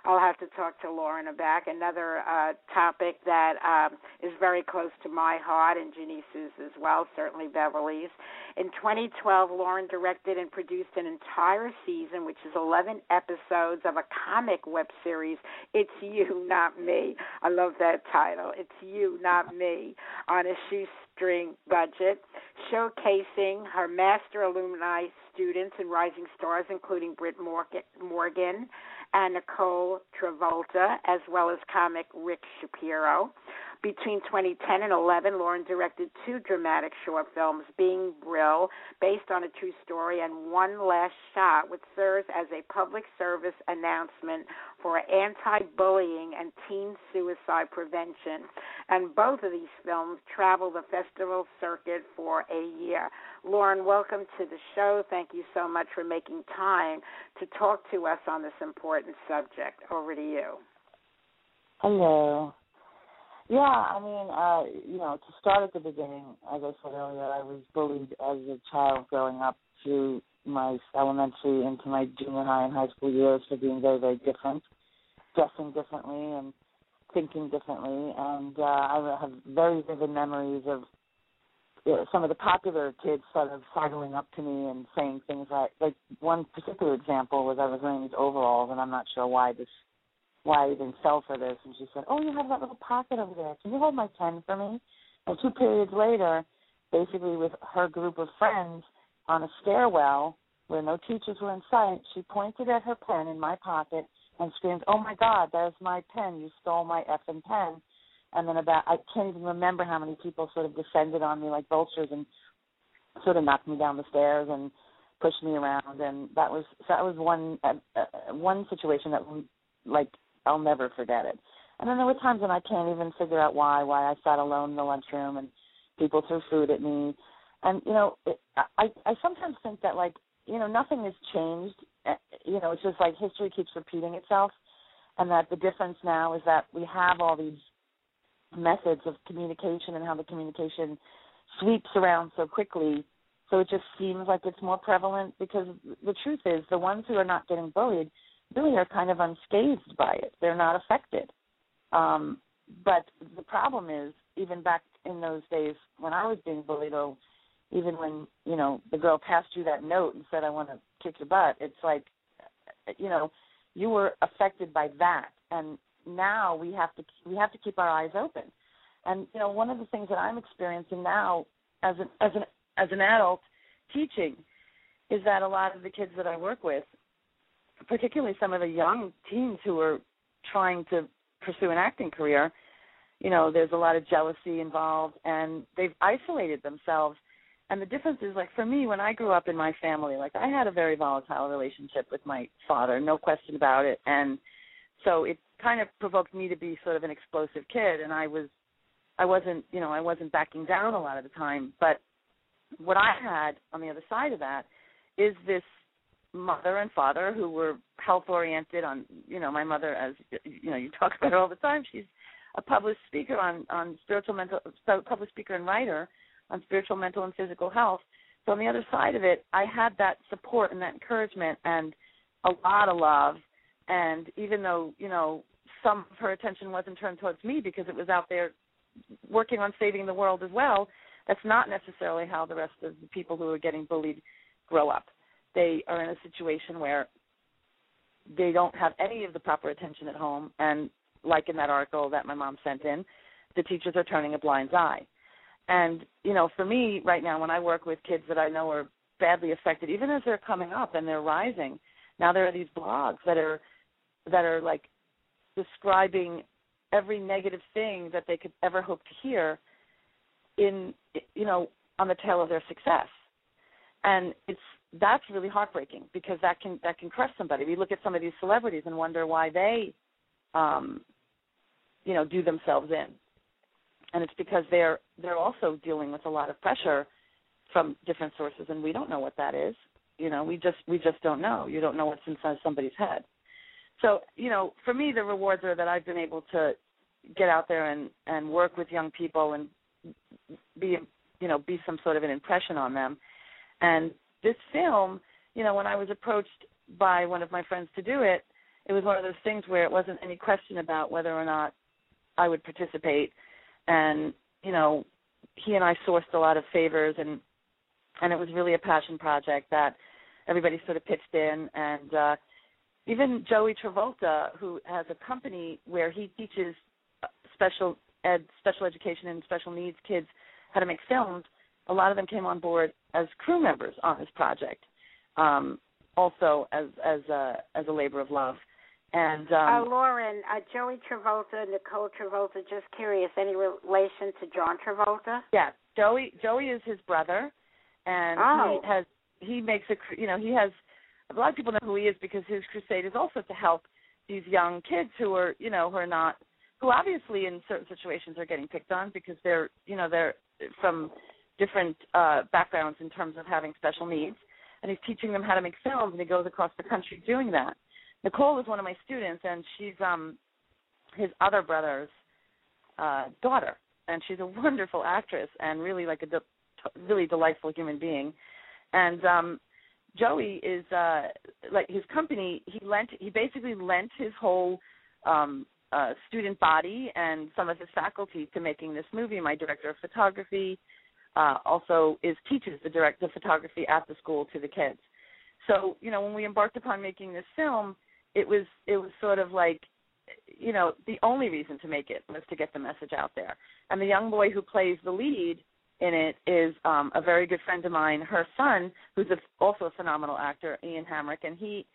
I'll have to talk to Lauren about another uh, topic that um, is very close to my heart and Genece's as well, certainly Beverly's. In 2012, Lauren directed and produced an entire season, which is 11 episodes of a comic web series, It's You, Not Me. I love that title. It's You, Not Me, on a shoestring budget, showcasing her master alumni students and rising stars, including Britt Morgan and Nicole Travolta, as well as comic Rick Shapiro. Between 2010 and 11, Lauren directed two dramatic short films, Being Brill, based on a true story, and One Last Shot, which serves as a public service announcement for anti bullying and teen suicide prevention. And both of these films travel the festival circuit for a year. Lauren, welcome to the show. Thank you so much for making time to talk to us on this important subject. Over to you. Hello. Yeah, I mean, uh, you know, to start at the beginning, as I said earlier, I was bullied as a child growing up through my elementary into my junior high and high school years for being very, very different, dressing differently and thinking differently. And uh, I have very vivid memories of you know, some of the popular kids sort of sidling up to me and saying things like, like one particular example was I was wearing these overalls, and I'm not sure why this, why I even fell for this. And she said, "Oh, you have that little pocket over there. Can you hold my pen for me?" And two periods later, basically with her group of friends on a stairwell where no teachers were in sight, she pointed at her pen in my pocket and screamed, "Oh my God, there's my pen! You stole my effing pen!" And then about I can't even remember how many people sort of descended on me like vultures and sort of knocked me down the stairs and pushed me around, and that was so that was one uh, uh, one situation that like I'll never forget it. And then there were times when I can't even figure out why why I sat alone in the lunchroom and people threw food at me, and you know it, I I sometimes think that like you know nothing has changed. Uh, you know it's just like history keeps repeating itself, and that the difference now is that we have all these methods of communication and how the communication sweeps around so quickly. So it just seems like it's more prevalent because the truth is the ones who are not getting bullied really are kind of unscathed by it. They're not affected. Um, but the problem is, even back in those days when I was being bullied, or even when you know the girl passed you that note and said, "I want to kick your butt," it's like, you know, you were affected by that, and now we have to we have to keep our eyes open. And you know, one of the things that I'm experiencing now as an as an as an adult teaching is that a lot of the kids that I work with, particularly some of the young teens who are trying to pursue an acting career, you know, there's a lot of jealousy involved and they've isolated themselves. And the difference is like for me when I grew up in my family, like I had a very volatile relationship with my father, no question about it. And so it kind of provoked me to be sort of an explosive kid and I was I wasn't, you know, I wasn't backing down a lot of the time, but what I had on the other side of that is this mother and father who were health oriented on, you know, my mother as you know, you talk about her all the time. She's a published speaker on on spiritual mental published speaker and writer on spiritual mental and physical health. So on the other side of it, I had that support and that encouragement and a lot of love and even though you know some of her attention wasn't turned towards me because it was out there working on saving the world as well that's not necessarily how the rest of the people who are getting bullied grow up they are in a situation where they don't have any of the proper attention at home. And like in that article that my mom sent in the teachers are turning a blind eye. And you know for me right now when i work with kids that i know are badly affected even as they're coming up and they're rising now there are these blogs that are that are like describing every negative thing that they could ever hope to hear in you know on the tail of their success. And it's that's really heartbreaking because that can that can crush somebody. We look at some of these celebrities and wonder why they um you know do themselves in. And it's because they're they're also dealing with a lot of pressure from different sources and we don't know what that is. You know we just we just don't know. You don't know what's inside somebody's head. So you know for me the rewards are that i've been able to get out there and and work with young people and be you know be some sort of an impression on them. And this film you know when i was approached by one of my friends to do it it was one of those things where it wasn't any question about whether or not i would participate. And you know he and i sourced a lot of favors and and it was really a passion project that everybody sort of pitched in. And uh even Joey Travolta, who has a company where he teaches special ed, special education and special needs kids how to make films, a lot of them came on board as crew members on this project, um, also as as a as a labor of love. And uh, um Lauren, uh, Joey Travolta, Nicole Travolta. Just curious, any relation to John Travolta? yeah, Joey Joey is his brother, and Oh. he has he makes a you know he has a lot of people know who he is because his crusade is also to help these young kids who are you know who are not who obviously in certain situations are getting picked on because they're you know they're from different uh backgrounds in terms of having special needs and he's teaching them how to make films and he goes across the country doing that. Nicole is one of my students and she's um his other brother's uh daughter and she's a wonderful actress and really like a de- really delightful human being. And um joey is uh like his company he lent he basically lent his whole um uh student body and some of his faculty to making this movie. My director of photography uh also is teaches the direct the photography at the school to the kids. So you know when we embarked upon making this film it was it was sort of like you know the only reason to make it was to get the message out there. And the young boy who plays the lead in it is um a very good friend of mine her son who's a, also a phenomenal actor ian hamrick and he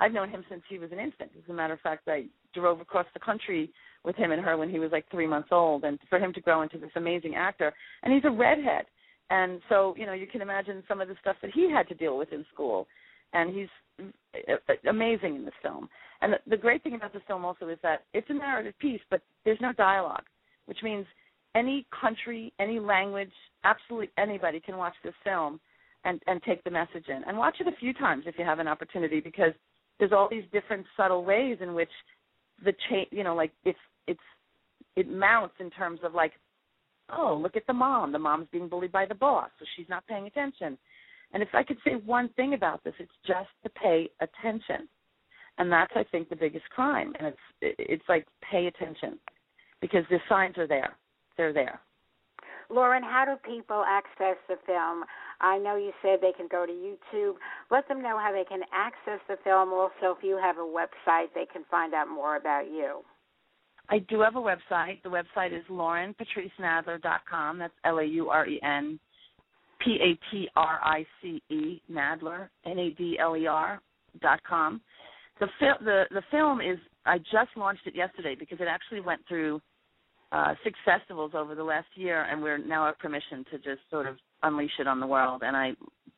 i've known him since he was an infant. As a matter of fact i drove across the country with him and her when he was like three months old. And for him to grow into this amazing actor and he's a redhead. And so you know you can imagine some of the stuff that he had to deal with in school. And he's uh, amazing in this film. And the, the great thing about this film also is that it's a narrative piece but there's no dialogue which means any country any language absolutely anybody can watch this film and and take the message in. And watch it a few times if you have an opportunity because there's all these different subtle ways in which the change you know like it's it's it mounts in terms of like oh look at the mom. The mom's being bullied by the boss so she's not paying attention. And if i could say one thing about this it's just to pay attention. And that's i think the biggest crime. And it's it's like pay attention. Because the signs are there. They're there Lauren, how do people access the film? I know you said they can go to YouTube. Let them know how they can access the film. Also, if you have a website, they can find out more about you. I do have a website. The website is laurenpatricenadler.com. That's L A U R E N P A T R I C E Nadler N A D L E R dot com. The fil- the the film is I just launched it yesterday because it actually went through uh, six festivals over the last year, and we're now at permission to just sort of unleash it on the world. And I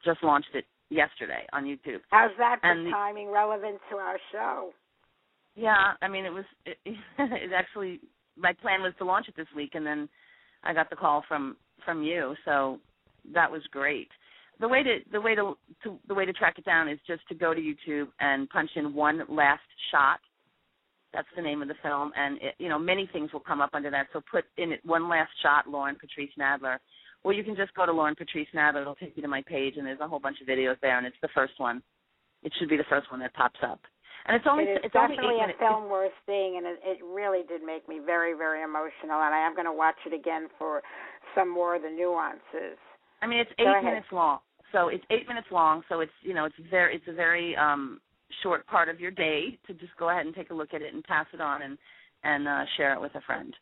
just launched it yesterday on YouTube. How's that for And the- timing relevant to our show? Yeah, I mean, it was it, it actually my plan was to launch it this week, and then I got the call from from you, so that was great. The way to the way to, to the way to track it down is just to go to YouTube and punch in one last shot. That's the name of the film, and it, you know many things will come up under that. So put in it one last shot, Lauren Patrice Nadler, or you can just go to Lauren Patrice Nadler. It'll take you to my page, and there's a whole bunch of videos there, and it's the first one. It should be the first one that pops up, and it's only it is it's definitely eight a film worth seeing, and it, it really did make me very, very emotional. And I am going to watch it again for some more of the nuances. I mean, it's eight minutes long. So it's eight minutes long. So it's you know it's very it's a very um short part of your day to just go ahead and take a look at it and pass it on and and uh, share it with a friend.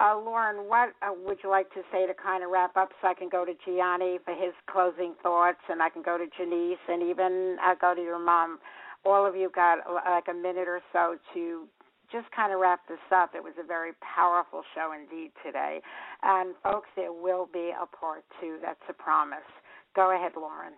Uh, Lauren, what uh, would you like to say to kind of wrap up so I can go to Jionni for his closing thoughts and I can go to Genece and even uh, go to your mom? All of you got uh, like a minute or so to just kind of wrap this up. It was a very powerful show indeed today. And folks, there will be a part two. That's a promise. Go ahead, Lauren.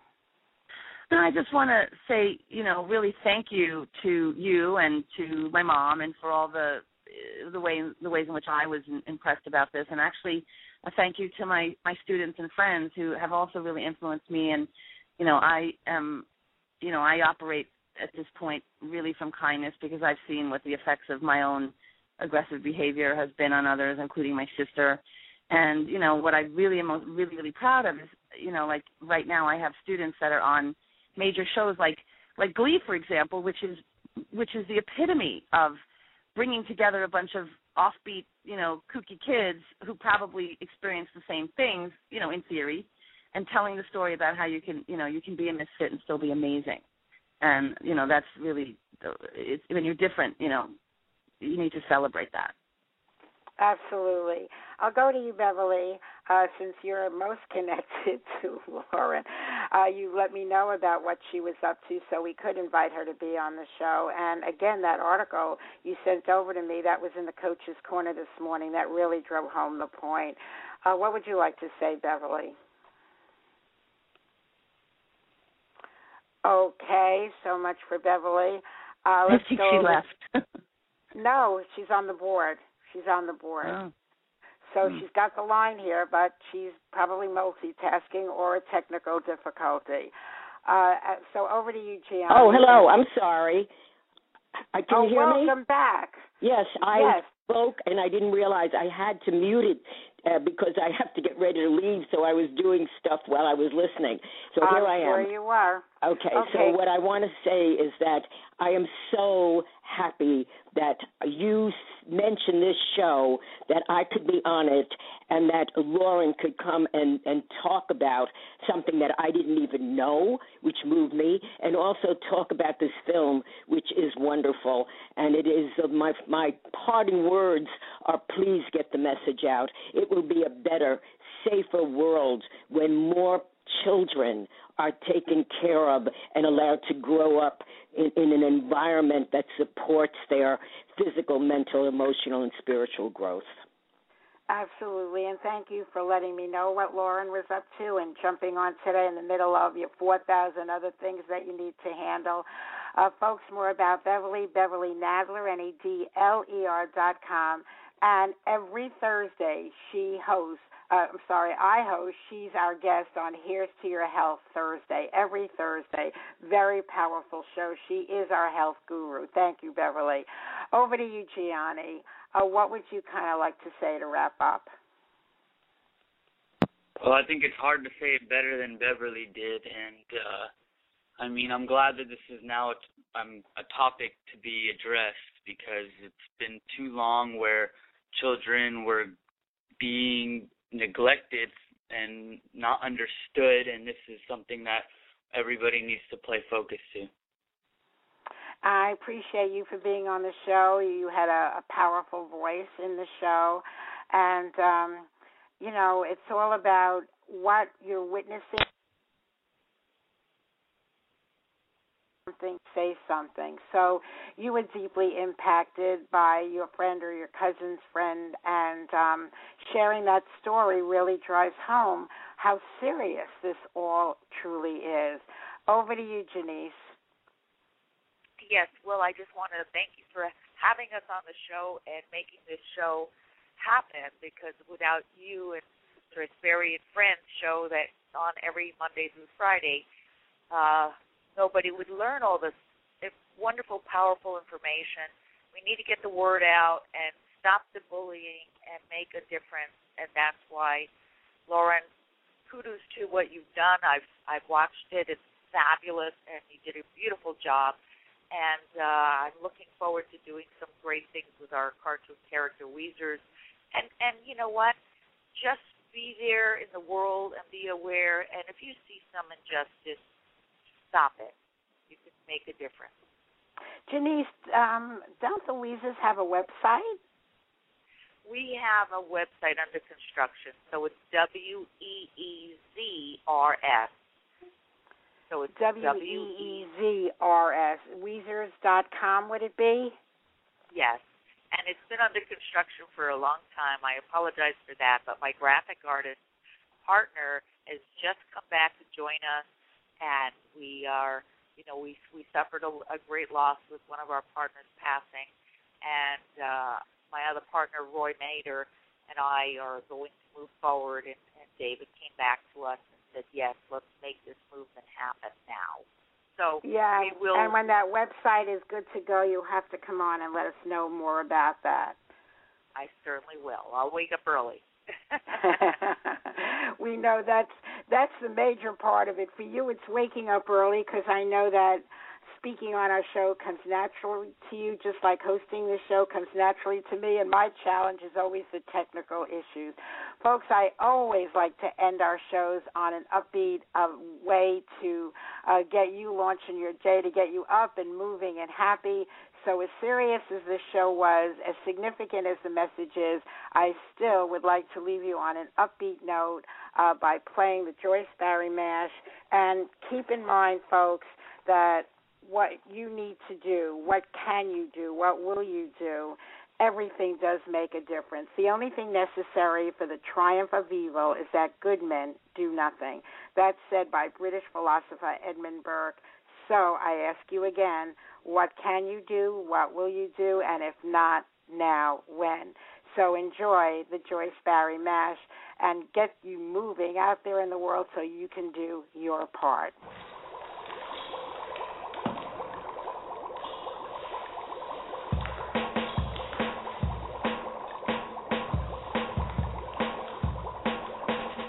No, I just want to say, you know, really thank you to you and to my mom and for all the uh, the way the ways in which I was impressed about this, and actually a thank you to my my students and friends who have also really influenced me. And you know, I am, you know, I operate at this point really from kindness because I've seen what the effects of my own aggressive behavior has been on others, including my sister. And you know, what I really am really really proud of is, you know, like right now I have students that are on major shows like like Glee, for example, which is which is the epitome of bringing together a bunch of offbeat, you know, kooky kids who probably experience the same things, you know, in theory, and telling the story about how you can, you know, you can be a misfit and still be amazing. And you know, that's really it's, when you're different, you know, you need to celebrate that. Absolutely. I'll go to you, Beverly, uh, since you're most connected to Lauren. Uh, you let me know about what she was up to so we could invite her to be on the show. And again, that article you sent over to me, that was in the Coach's Corner this morning, that really drove home the point. Uh, what would you like to say, Beverly? Okay, so much for Beverly. Uh, let's I think go she over- left. No, she's on the board. She's on the board. Oh. So Hmm. she's got the line here, but she's probably multitasking or a technical difficulty. Uh, uh, so over to you, Jionni. Oh, hello. I'm sorry. I can oh, you hear me? welcome back. Yes, I Yes. spoke and I didn't realize I had to mute it uh, because I have to get ready to leave. So I was doing stuff while I was listening. So I'm here I am. sure you are. Okay, Okay. so what I want to say is that I am so happy that you mentioned this show, that I could be on it, and that Lauren could come and, and talk about something that I didn't even know, which moved me, and also talk about this film, which is wonderful. And it is uh, my my parting words are please get the message out. It will be a better, safer world when more children are taken care of and allowed to grow up in, in an environment that supports their physical, mental, emotional, and spiritual growth. Absolutely, and thank you for letting me know what Lauren was up to and jumping on today in the middle of your 4,000 other things that you need to handle. Uh, folks, more about Beverly, Beverly Nadler, N-E-D-L-E-R dot com. And every Thursday, she hosts, uh, I'm sorry, I host, she's our guest on Here's to Your Health Thursday, every Thursday. Very powerful show. She is our health guru. Thank you, Beverly. Over to you, Jionni. Uh, what would you kind of like to say to wrap up? Well, I think it's hard to say it better than Beverly did, and uh, I mean, I'm glad that this is now a, um, a topic to be addressed because it's been too long where children were being neglected and not understood, and this is something that everybody needs to play focus to. I appreciate you for being on the show. You had a, a powerful voice in the show, and um, you know it's all about what you're witnessing. Something, say something. So you were deeply impacted by your friend or your cousin's friend, and um, sharing that story really drives home how serious this all truly is. Over to you, Genece. Yes, well, I just want to thank you for having us on the show and making this show happen because without you and and Friends show that on every Monday through Friday, uh, nobody would learn all this wonderful, powerful information. We need to get the word out and stop the bullying and make a difference. And that's why, Lauren, kudos to what you've done. I've I've watched it. It's fabulous, and you did a beautiful job and uh, I'm looking forward to doing some great things with our cartoon character Weezers. And and you know what? Just be there in the world and be aware. And if you see some injustice, stop it. You can make a difference. Genece, um, don't the Weezers have a website? We have a website under construction, so it's W E E Z R S so it's W E E Z R S. Weezers dot com would it be? Yes. And it's been under construction for a long time. I apologize for that, but my graphic artist partner has just come back to join us and we are you know, we we suffered a, a great loss with one of our partners passing and uh my other partner Roy Mader and I are going to move forward and, and David came back to us and said, yes, let's make this movement happen now. So yeah, we will. And when that website is good to go, you'll have to come on and let us know more about that. I certainly will. I'll wake up early. we know that's that's the major part of it. For you, it's waking up early because I know that speaking on our show comes naturally to you, just like hosting the show comes naturally to me. And my challenge is always the technical issues. Folks, I always like to end our shows on an upbeat uh, way to uh, get you launching your day, to get you up and moving and happy. So, as serious as this show was, as significant as the message is, I still would like to leave you on an upbeat note uh, by playing the Joyce Barrie Mash. And keep in mind, folks, that what you need to do, what can you do, what will you do, everything does make a difference. The only thing necessary for the triumph of evil is that good men do nothing. That's said by British philosopher Edmund Burke. So I ask you again, what can you do? What will you do? And if not now, when? So enjoy the Joyce Barrie Mash and get you moving out there in the world so you can do your part.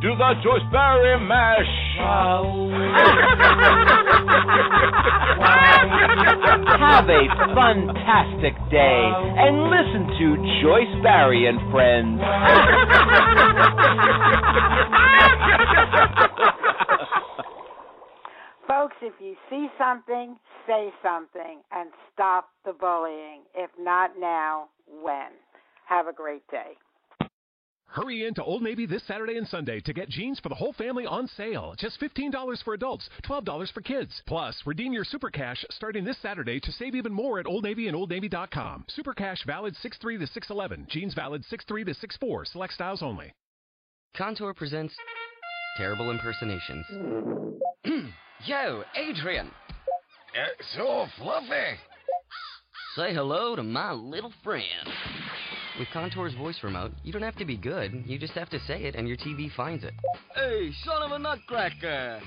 Do the Joyce Barrie Mash. Have a fantastic day and listen to Joyce Barrie and Friends. Folks, if you see something, say something and stop the bullying. If not now, when? Have a great day. Hurry in to Old Navy this Saturday and Sunday to get jeans for the whole family on sale. Just $15 for adults, $12 for kids. Plus, redeem your Super Cash starting this Saturday to save even more at Old Navy and OldNavy.com. Super Cash valid 6-3 to 6-11. Jeans valid 6-3 to 6-4. Select styles only. Contour presents terrible impersonations. Yo, Adrian! It's so fluffy. Say hello to my little friend. With Contour's voice remote, you don't have to be good. You just have to say it and your TV finds it. Hey, son of a nutcracker.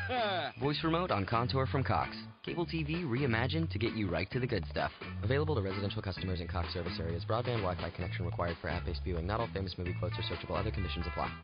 Voice remote on Contour from Cox. Cable TV reimagined to get you right to the good stuff. Available to residential customers in Cox service areas. Broadband Wi Fi connection required for app based viewing. Not all famous movie quotes are searchable. Other conditions apply.